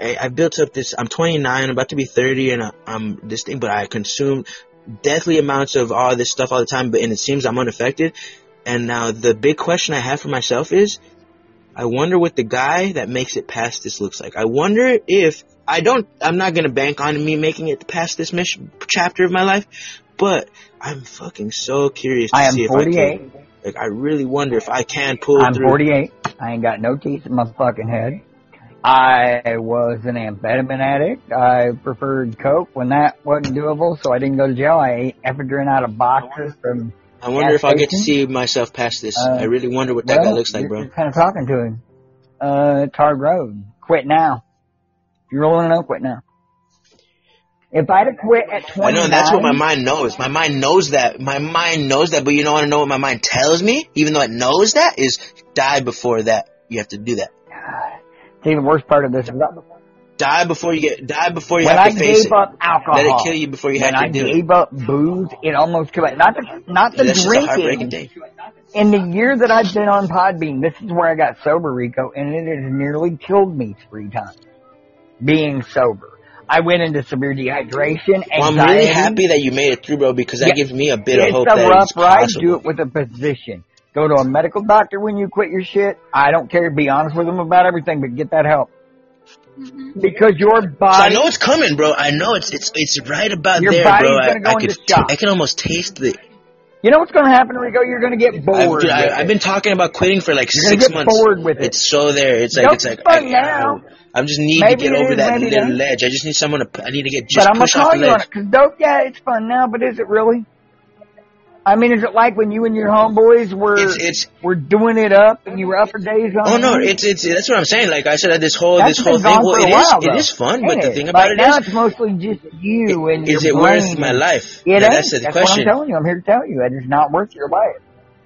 I, I built up this. I'm 29, I'm about to be 30, and I, I'm this thing, but I consume deathly amounts of all this stuff all the time. But and it seems I'm unaffected. And now the big question I have for myself is, I wonder what the guy that makes it past this looks like. I wonder if I don't. I'm not gonna bank on me making it past this mission chapter of my life, but I'm fucking so curious to I am see if 48. I can. Like, I really wonder if I can pull I'm through. 48. I ain't got no teeth in my fucking head. I was an amphetamine addict. I preferred coke when that wasn't doable, so I didn't go to jail. I ate ephedrine out of boxes from. I wonder if I'll get to see myself past this. Uh, I really wonder what that well, guy looks like, bro. Kind of talking to him. Uh, it's hard road. Quit now. If you're rolling no, quit now. If I'd have quit at 29, I know that's what my mind knows. My mind knows that. My mind knows that, but you don't want to know what my mind tells me, even though it knows that, is die before that. You have to do that. See, the worst part of this is Die before you get. Die before you when have I to face gave it. up alcohol. Let it kill you before you when have to I do it. gave up booze, it almost killed me. Not the, not the a heartbreaking drinking. In the year that I've been on Podbean, this is where I got sober, Rico, and it has nearly killed me three times. Being sober. I went into severe dehydration, anxiety. Well, I'm really happy that you made it through, bro, because that Yeah. gives me a bit it's of hope a that rough it's ride. Do it with a physician. Go to a medical doctor when you quit your shit. I don't care. To be honest with them about everything, but get that help. Mm-hmm. Because your So I know it's coming, bro. I know it's it's it's right about Your there, body's bro. I, gonna go I into could shock. I can almost taste the. you know what's going to happen, Rico? You're going to get I've, bored. I, with I've been talking about quitting for like You're six get months. bored with it. It's so there. It's like Nope, it's like it's fun I, now. I just need Maybe to get over is, that little ledge. I just need someone to. I need to get just but I'm gonna push off call the you on it because dope. Yeah, it's fun now, but is it really? I mean, is it like when you and your homeboys were It's it's. were doing it up and you were up for days on? Oh no, it's it's. That's what I'm saying. Like I said, this whole That's this whole thing. Well, it is while, it is fun, but the thing about right it now is, it's mostly just you and is your it brain. worth my life? It Now, that's the That's question. what I'm telling you. I'm here to tell you. It is not worth your life.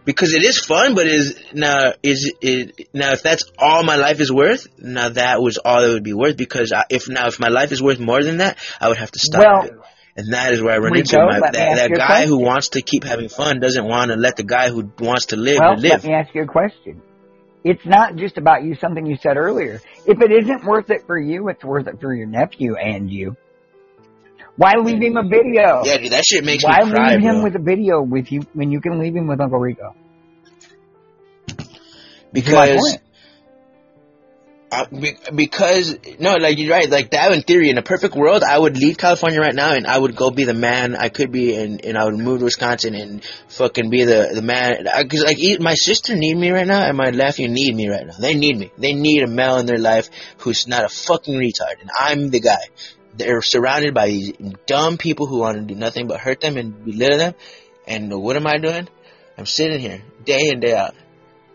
because it is fun, but is now is it now if that's all my life is worth, now that was all it would be worth. Because I, if now if my life is worth more than that, I would have to stop Well, it. And that is where I run Rico, into my, that, that guy who wants to keep having fun doesn't want to let the guy who wants to live Well, to let me ask you a question. It's not just about you, something you said earlier. If it isn't worth it for you, it's worth it for your nephew and you. Why leave him a video? Yeah, dude, that shit makes Why me cry, Why leave him bro. with a video with you when you can leave him with Uncle Rico? because. Because no, like you're right. Like that in theory, in a perfect world, I would leave California right now and I would go be the man I could be, and, and I would move to Wisconsin and fucking be the the man. Because like my sister need me right now, and my nephew need me right now. They need me. They need a male in their life who's not a fucking retard, and I'm the guy. They're surrounded by these dumb people who want to do nothing but hurt them and belittle them. And what am I doing? I'm sitting here day in day out,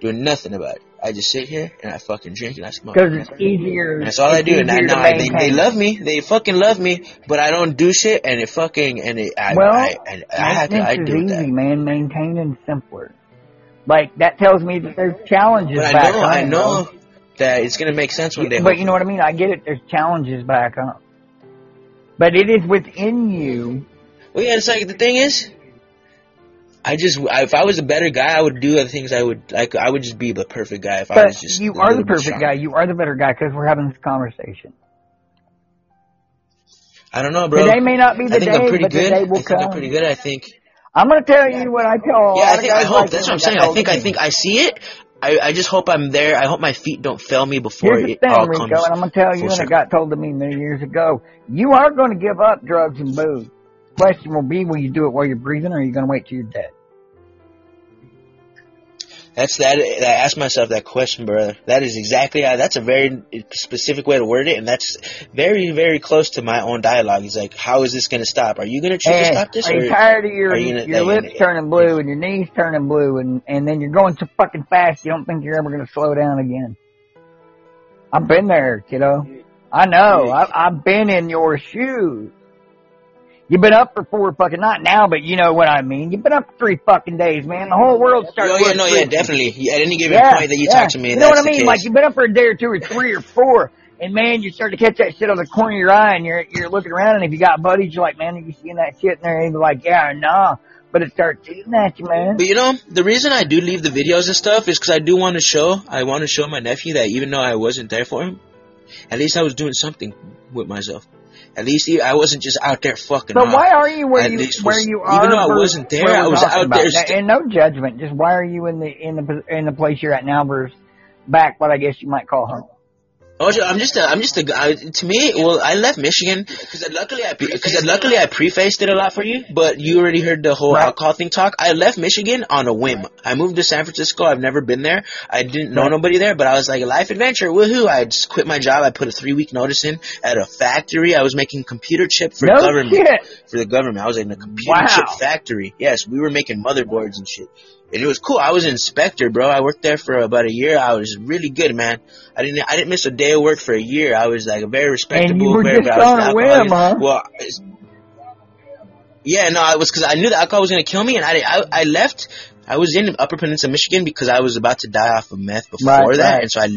doing nothing about it. I just sit here and I fucking drink and I smoke. Because it's easier. And that's all I do. And I, now I, they, they love me. They fucking love me. But I don't do shit, and it fucking and it. I, Well, I, I, I have to. I maintenance do is that. easy, man. Maintaining simpler. Like that tells me that there's challenges But I back know, home. I know bro. that it's gonna make sense one day. But you know what I mean? I get it. There's challenges back home. But it is within you. Well, yeah, it's like the thing is, I just if I was a better guy, I would do other things. I would like I would just be the perfect guy if I was But just. you are the perfect guy. You are the better guy because we're having this conversation. I don't know, bro. Today may not be the I think day, I'm pretty but the good. day I will think I'm pretty good. I think. I'm gonna tell you what I tell Yeah, I think. I hope like that's what I'm saying. I think. I think I see it. I, I just hope I'm there. I hope my feet don't fail me before Here's the it thing, all Rico, comes. and I'm gonna tell you, and it got told to me many years ago. You are going to give up drugs and booze. Question will be, will you do it while you're breathing, or are you going to wait till you're dead? That's that. I asked myself that question, brother. That is exactly. How, that's a very specific way to word it, and that's very, very close to my own dialogue. He's like, "How is this going to stop? Are you going to choose to stop this?" are you or- tired of your you gonna- your lips turning blue and your knees turning blue, and and then you're going so fucking fast you don't think you're ever going to slow down again? I've been there, kiddo. I know. I, I've been in your shoes. You've been up for four fucking not now, but you know what I mean. You've been up for three fucking days, man. The whole world starts. Oh yeah, no, yeah, definitely. At any given Yeah, point that you yeah. talk to me, you know what I mean? Like you've been up for a day or two or three or four, and man, you start to catch that shit on the corner of your eye, and you're you're looking around, and if you got buddies, you're like, man, are you seeing that shit in there? And you're like, yeah, or nah, but it starts eating at you, man. But you know, the reason I do leave the videos and stuff is because I do want to show. I want to show my nephew that even though I wasn't there for him, at least I was doing something with myself. At least he- I wasn't just out there fucking. But off. why are you where At you least where was- you even though I wasn't there, I was out about? there st- and no judgment. Just why are you in the in the in the place you're at now versus back what I guess you might call home? Oh, I'm just a, I'm just a, I, to me, well, I left Michigan because luckily I, because luckily I prefaced it a lot for you, but you already heard the whole Right. alcohol thing talk. I left Michigan on a whim. I moved to San Francisco. I've never been there. I didn't know Right. nobody there, but I was like, a life adventure, woohoo. I just quit my job. I put a three week notice in at a factory. I was making computer chip for no government shit. for the government. I was in a computer Wow. chip factory. Yes, we were making motherboards and shit. And it was cool. I was an inspector, bro. I worked there for about a year. I was really good, man. I didn't I didn't miss a day of work for a year. I was like a very respectable. were very, just I was on a an whim, alcoholic. huh? Well, yeah, no, I was because I knew the alcohol was gonna kill me, and I, I I left. I was in Upper Peninsula, Michigan, because I was about to die off of meth before Right, that, right. and so I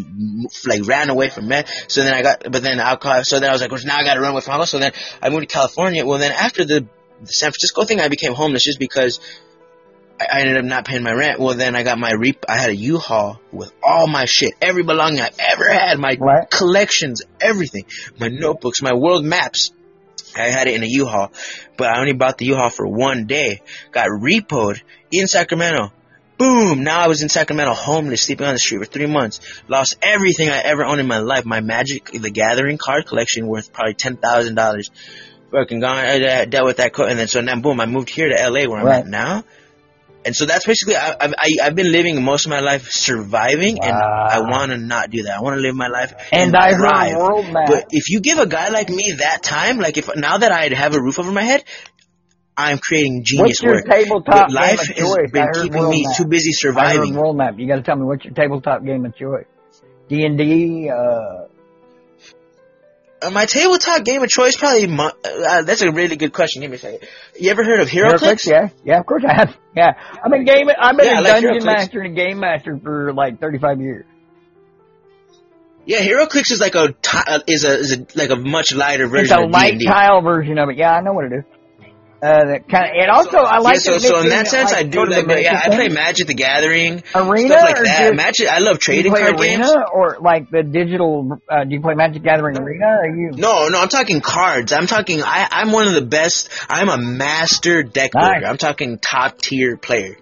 like ran away from meth. So then I got, but then alcohol. So then I was like, well, now I got to run away from alcohol. So then I moved to California. Well, then after the, the San Francisco thing, I became homeless just because I, ended up not paying my rent. Well, then I got my reap. I had a U-Haul with all my shit, every belonging I ever had, my Right. collections, everything, my notebooks, my world maps. I had it in a U-Haul, but I only bought the U-Haul for one day. Got repoed in Sacramento. Boom! Now I was in Sacramento, homeless, sleeping on the street for three months. Lost everything I ever owned in my life. My Magic the Gathering card collection worth probably ten thousand dollars. Fucking gone. I, I dealt with that, co- and then so now boom, I moved here to LA where I'm Right. at now. And so that's basically I, I've I, I've been living most of my life surviving, and I want to not do that. I want to live my life And I thrive. world. But if you give a guy like me that time, like if now that I have a roof over my head, I'm creating genius What's your work. tabletop But life game of choice? Been keeping world me map. too busy I heard world map. You got to tell me what's your tabletop game of choice? D and D. Uh, my tabletop game of choice probably. Uh, that's a really good question. Give me a second. You ever heard of HeroClix? HeroClix, yeah, yeah, of course I have. Yeah, I've been game. I've been Yeah, a like dungeon HeroClix. master and a game master for like 35 years. Yeah, HeroClix is like a uh, is a is a like a much lighter It's a light D&D. tile version of it. Yeah, I know what it is. Uh, that kind of. And also, I like. yeah, so so in that sense, like, I do like. Yeah, I play. Magic the Gathering, Arena stuff like that. Magic, I love trading card arena games. or like the digital? Uh, do you play Magic Gathering Arena? Or are you? No, no, I'm talking cards. I'm talking. I, I'm one of the best. I'm a master deck Nice. builder. I'm talking top tier player.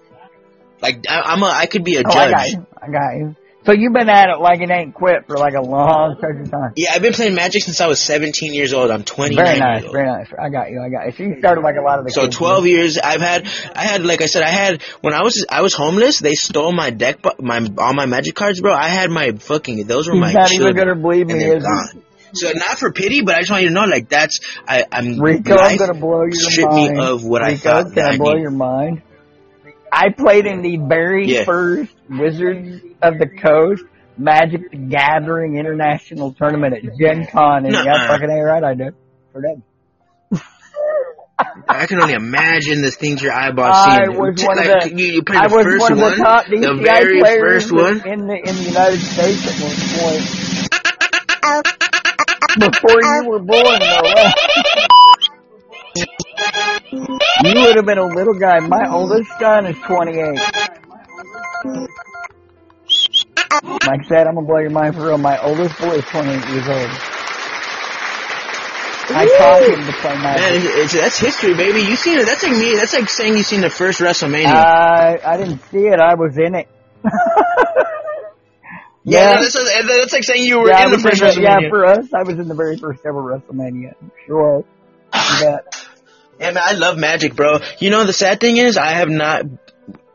Like I, I'm a. I could be a Oh, I got judge. you. I got you. So you've been at it like it ain't quit for like a long stretch of time. Yeah, I've been playing Magic since I was 17 years old. I'm 29 Very nice, very nice. I got you. I got you. So you started like a lot of the So kids. 12 years. I've had. I had like I said. I had when I was I was homeless. They stole my deck, my all my Magic cards, bro. I had my fucking. Those were He's my not children, even gonna believe me. Is gone. So not for pity, but I just want you to know, like that's I, I'm Rico, I'm gonna blow your stripped mind. me of what I Rico, thought can that I I blow needed. your mind? I played in the very Yeah. first Wizards of the Coast Magic the Gathering International Tournament at Gen Con, and yeah, Nuh-uh. fucking ain't right, I did. For them. I can only imagine the things your eyeballs I see. was one of the- you, you played I the was first one of one, the top the very players first one. in the in the United States at one point. Before you were born, no way. You would have been a little guy. My oldest son is 28. Like I said, I'm gonna blow your mind for real. My oldest boy is 28 years old. I taught him to play Man, magic. it's, it's, that's history, baby. You seen it? That's like me. That's like saying you seen the first WrestleMania. I I didn't see it. I was in it. yeah, that's, that's like saying you were yeah, in the first in the- WrestleMania. yeah, for us, I was in the very first ever WrestleMania. Sure. man, I love magic, bro. You know, the sad thing is, I have not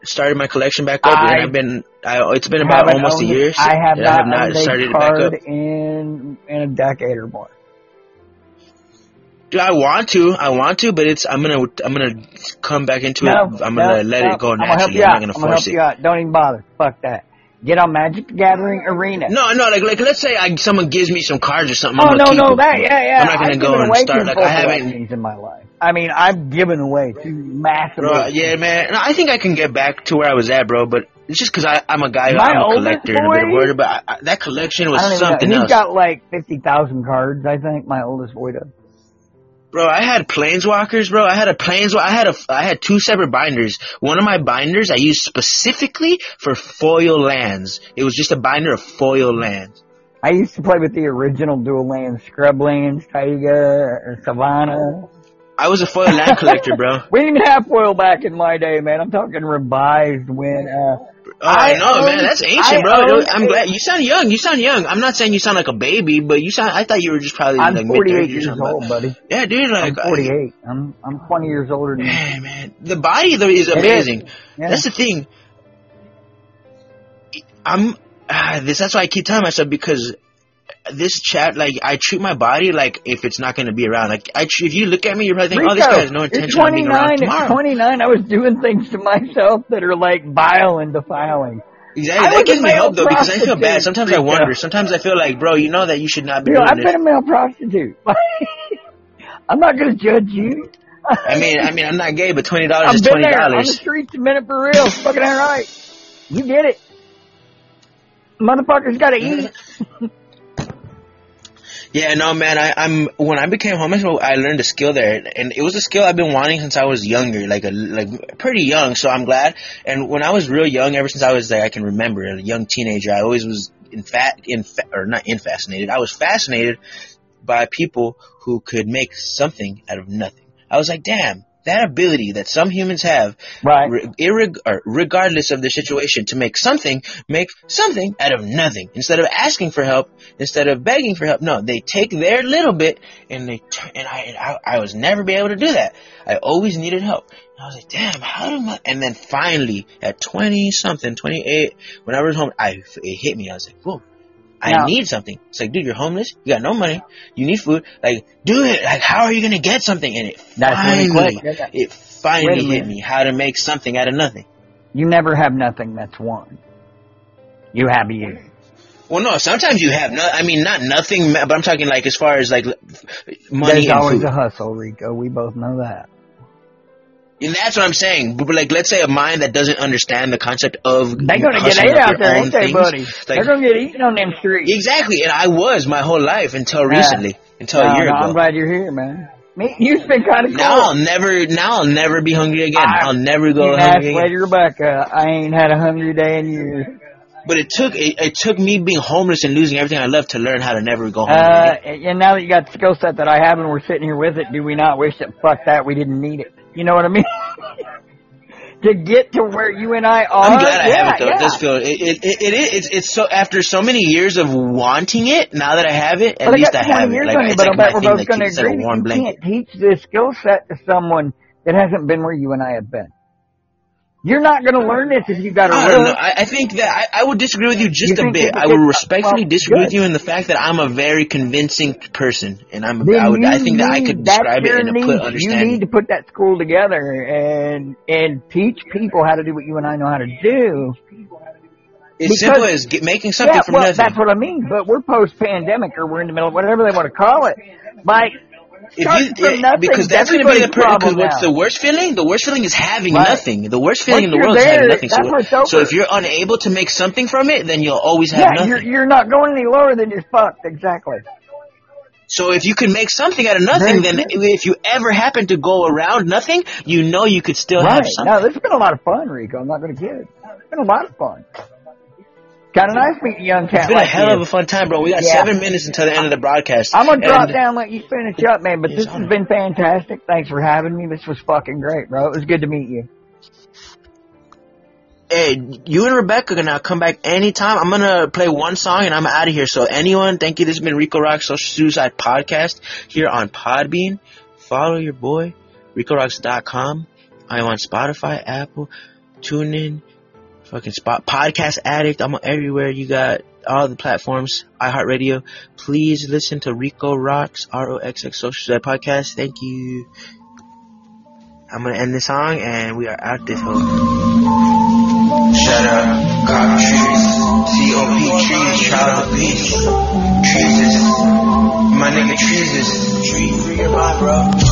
started my collection back up, I and I've been, I, it's been about almost a owned- year. I have and not, I have not a started it back up. in in a decade or more. Dude, I want to, I want to, but it's, I'm gonna, I'm gonna come back into No, it. I'm gonna let no. it go I'm naturally. I'm out. not gonna I'm gonna force help it. Don't even bother. Fuck that. Get on Magic the Gathering Arena. No, no, like, like, let's say I, someone gives me some cards or something. Oh I'm no, keep no, that yeah, yeah. I'm not gonna I've go and start like I haven't. in my life. I mean, I've given away two massive. Bro, yeah, man. No, I think I can get back to where I was at, bro. But it's just because I'm a guy, My I'm a collector and a bit of boy- word. But I, I, that collection was even know. something He's else, got like fifty thousand cards. I think my oldest boy does. bro. I had planeswalkers, bro. I had a planeswalker. I had a, I had two separate binders. One of my binders I used specifically for foil lands. It was just a binder of foil lands. I used to play with the original dual land Scrublands, Taiga, or Savannah. I was a foil land collector, bro. We didn't have foil back in my day, man. I'm talking revised when, uh, Oh, I, I know, own- man. That's I ancient, bro. own I'm glad you sound young. You sound young. I'm not saying you sound like a baby, but you sound. I thought you were just probably I'm like 48 mid-thirties or years something. old, buddy. Yeah, dude. Like I'm 48. I'm, I'm 20 years older than you. Man, man, the body though is It is. amazing. Yeah. That's the thing. I'm ah, this. That's why I keep telling myself because this chat, like, I treat my body like if it's not going to be around. Like, I if you look at me, you're probably thinking, oh, this guy has no intention of being around 29. At tomorrow. 29, I was doing things to myself that are like vile and defiling. Exactly. I That gives me hope though because I feel bad. Sometimes I Rico. wonder. Sometimes I feel like, bro, you know that you should not be doing I've this. been a male prostitute. I'm not going to judge you. I mean, I mean, I'm not gay, but twenty dollars is twenty there on the dollars. streets a minute for real. Fucking alright. You get it. Motherfuckers gotta eat. Yeah, no, man. I, I'm when I became homeless, I learned a skill there, and it was a skill I've been wanting since I was younger, like a like pretty young. So I'm glad. And when I was real young, ever since I was like I can remember, a young teenager, I always was in fat, in or not in fascinated. I was fascinated by people who could make something out of nothing. I was like, damn, that ability that some humans have, Right. re- irreg- regardless of the situation, to make something, make something out of nothing. Instead of asking for help, instead of begging for help, no, they take their little bit and they turn. And I, and I, I was never be able to do that. I always needed help. And I was like, damn, how do I? And then finally, at twenty something, twenty eight, when I was home, I it hit me. I was like, whoa. I Now- need something. It's like, dude, you're homeless. You got no money. You need food. Like, do it. Like, how are you gonna get something? And it That's finally, it finally hit me how to make something out of nothing. You never have nothing that's one. You have you. Well, no, sometimes you have no. I mean, not nothing, but I'm talking like as far as like money There's and always food. a hustle, Rico. We both know that. And that's what I'm saying. But like, let's say a mind that doesn't understand the concept of They're gonna get ate out there, ain't they, buddy? Like, They're gonna get eaten on them streets. exactly, and I was my whole life until Yeah. recently, until No, a year no, ago. I'm glad you're here, man. Me, you've been kind of cool. now I'll never, now I'll never be hungry again. I- I'll never you go ask hungry again. Lady Rebecca. I ain't had a hungry day in years. But it took, it, it took me being homeless and losing everything I love to learn how to never go hungry Uh, and now that you got the skill set that I have and we're sitting here with it, do we not wish that fuck that we didn't need it? You know what I mean? to get to where you and I are. I'm glad I yeah, have it though. Yeah. It does feel it, it, it, it is it's, it's so after so many years of wanting it. Now that I have it, at I least got I have it. Like it's but like I my we're both going to keeps it a agree you blanket. can't teach this skill set to someone that hasn't been where you and I have been. You're not going to learn this if you've got a know. I, I think that I, I would disagree with you just You a bit. I would respectfully well, disagree with you in the fact that I'm a very convincing person, and I'm. Then I would. I think that I could describe it your in a niche. put You need to put that school together and and teach people how to do what you and I know how to do. It's because- simple as get, making something yeah, from well, nothing. that's what I mean. But we're post-pandemic, or we're in the middle of whatever they want to call it. Like, If you, from eh, nothing, because that's going to be the everybody's because problem what's the worst feeling? The worst feeling is having Right. nothing. The worst feeling in the world is having nothing. So, so if you're unable to make something from it, then you'll always have yeah, nothing. you're you're not going any lower than you're fucked. Exactly. So if you can make something out of nothing, Very then true. if you ever happen to go around nothing, you know you could still Right. have something. Now, this has been a lot of fun, Rico. I'm not going to kid. It's been a lot of fun. Kind of nice meeting young cat It's been a hell you. of a fun time, bro. We got Yeah. seven minutes until the end of the broadcast. I'm gonna drop down let you finish up, man. But this I'm- has been fantastic. Thanks for having me. This was fucking great, bro. It was good to meet you. Hey, you and Rebecca can now come back anytime. I'm gonna play one song and I'm out of here. So anyone, thank you. This has been Rico Rock Social Suicide Podcast here on Podbean. Follow your boy, RicoRoxx.com. I'm on Spotify, Apple, TuneIn, fucking Spot, Podcast Addict. I'm everywhere. You got all the platforms, iHeartRadio. Please listen to Rico Roxx, R-O-X-X Social Suicide Podcast. Thank you. I'm gonna end the song and we are out this hole. Shut up, cop trees, C-O-P trees, child of peace, trees, my nigga trees is, tree, free your mind, bro.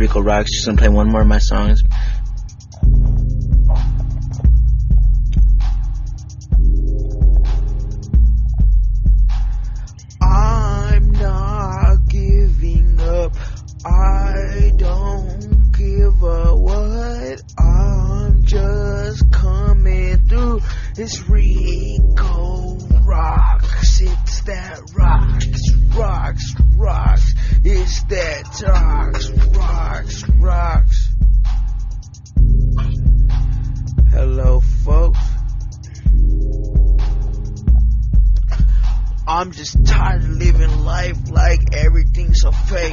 Rico Roxx. Just gonna play one more of my songs. I'm not giving up. I don't give a what. I'm just coming through. It's Rico rocks. It's that rocks, rocks, rocks. It's that rocks, I'm just tired of living life like everything's so fake.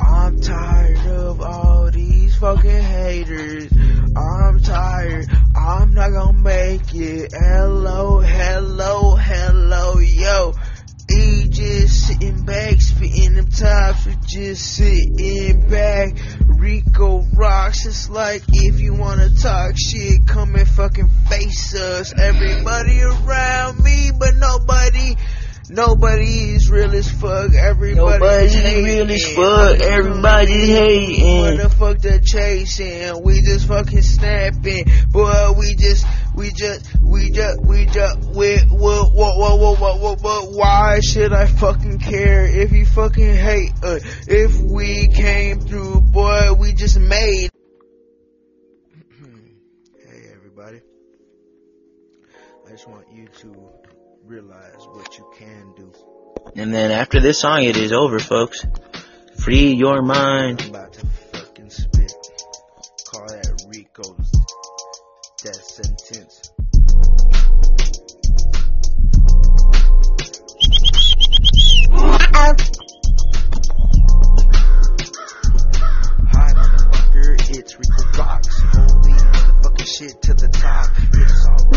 I'm tired of all these fucking haters. I'm tired. I'm not gonna make it. Hello, hello, hello, yo. E just sitting back, spitting them tops, we just sitting back. Rico rocks, it's like if you wanna talk shit, come and fucking face us. Everybody around me, but nobody Nobody's real as fuck. Everybody's Nobody's real as fuck. Everybody's hating. What the fuck the chasing? We just fucking snapping. Boy, we just, we just, we just, we just, we, what, what, what, what, what, what, what, why should I fucking care if you fucking hate us? If we came through, boy, we just made. hey, everybody. I just want you to realize what you can do. And then after this song, it is over, folks. Free your mind. I'm about to fucking spit. Call that Rico's death sentence. Hi, motherfucker, it's Rico Roxx. Holy motherfucking shit to the top. It's alright,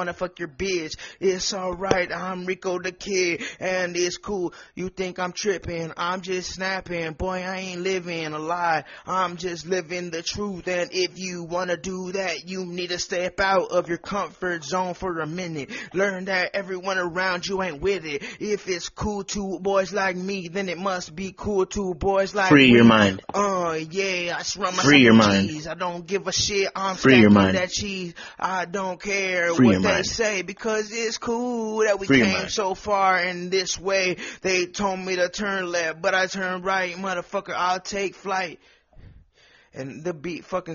wanna fuck your bitch. It's alright, I'm Rico the kid. And it's cool. You think I'm tripping, I'm just snapping. Boy, I ain't living a lie. I'm just living the truth. And if you wanna do that, you need to step out of your comfort zone for a minute. Learn that everyone around you ain't with it. If it's cool to boys like me, then it must be cool to boys like Free me. your mind. Uh, yeah, I surround myself Free your mind. cheese. I don't give a shit. I'm Free your mind. that cheese. I don't care Free what your they mind. say because it's cool that we Free came so far in this way. They told me to turn left, but I turned right. Motherfucker, I'll take flight. And the beat fucking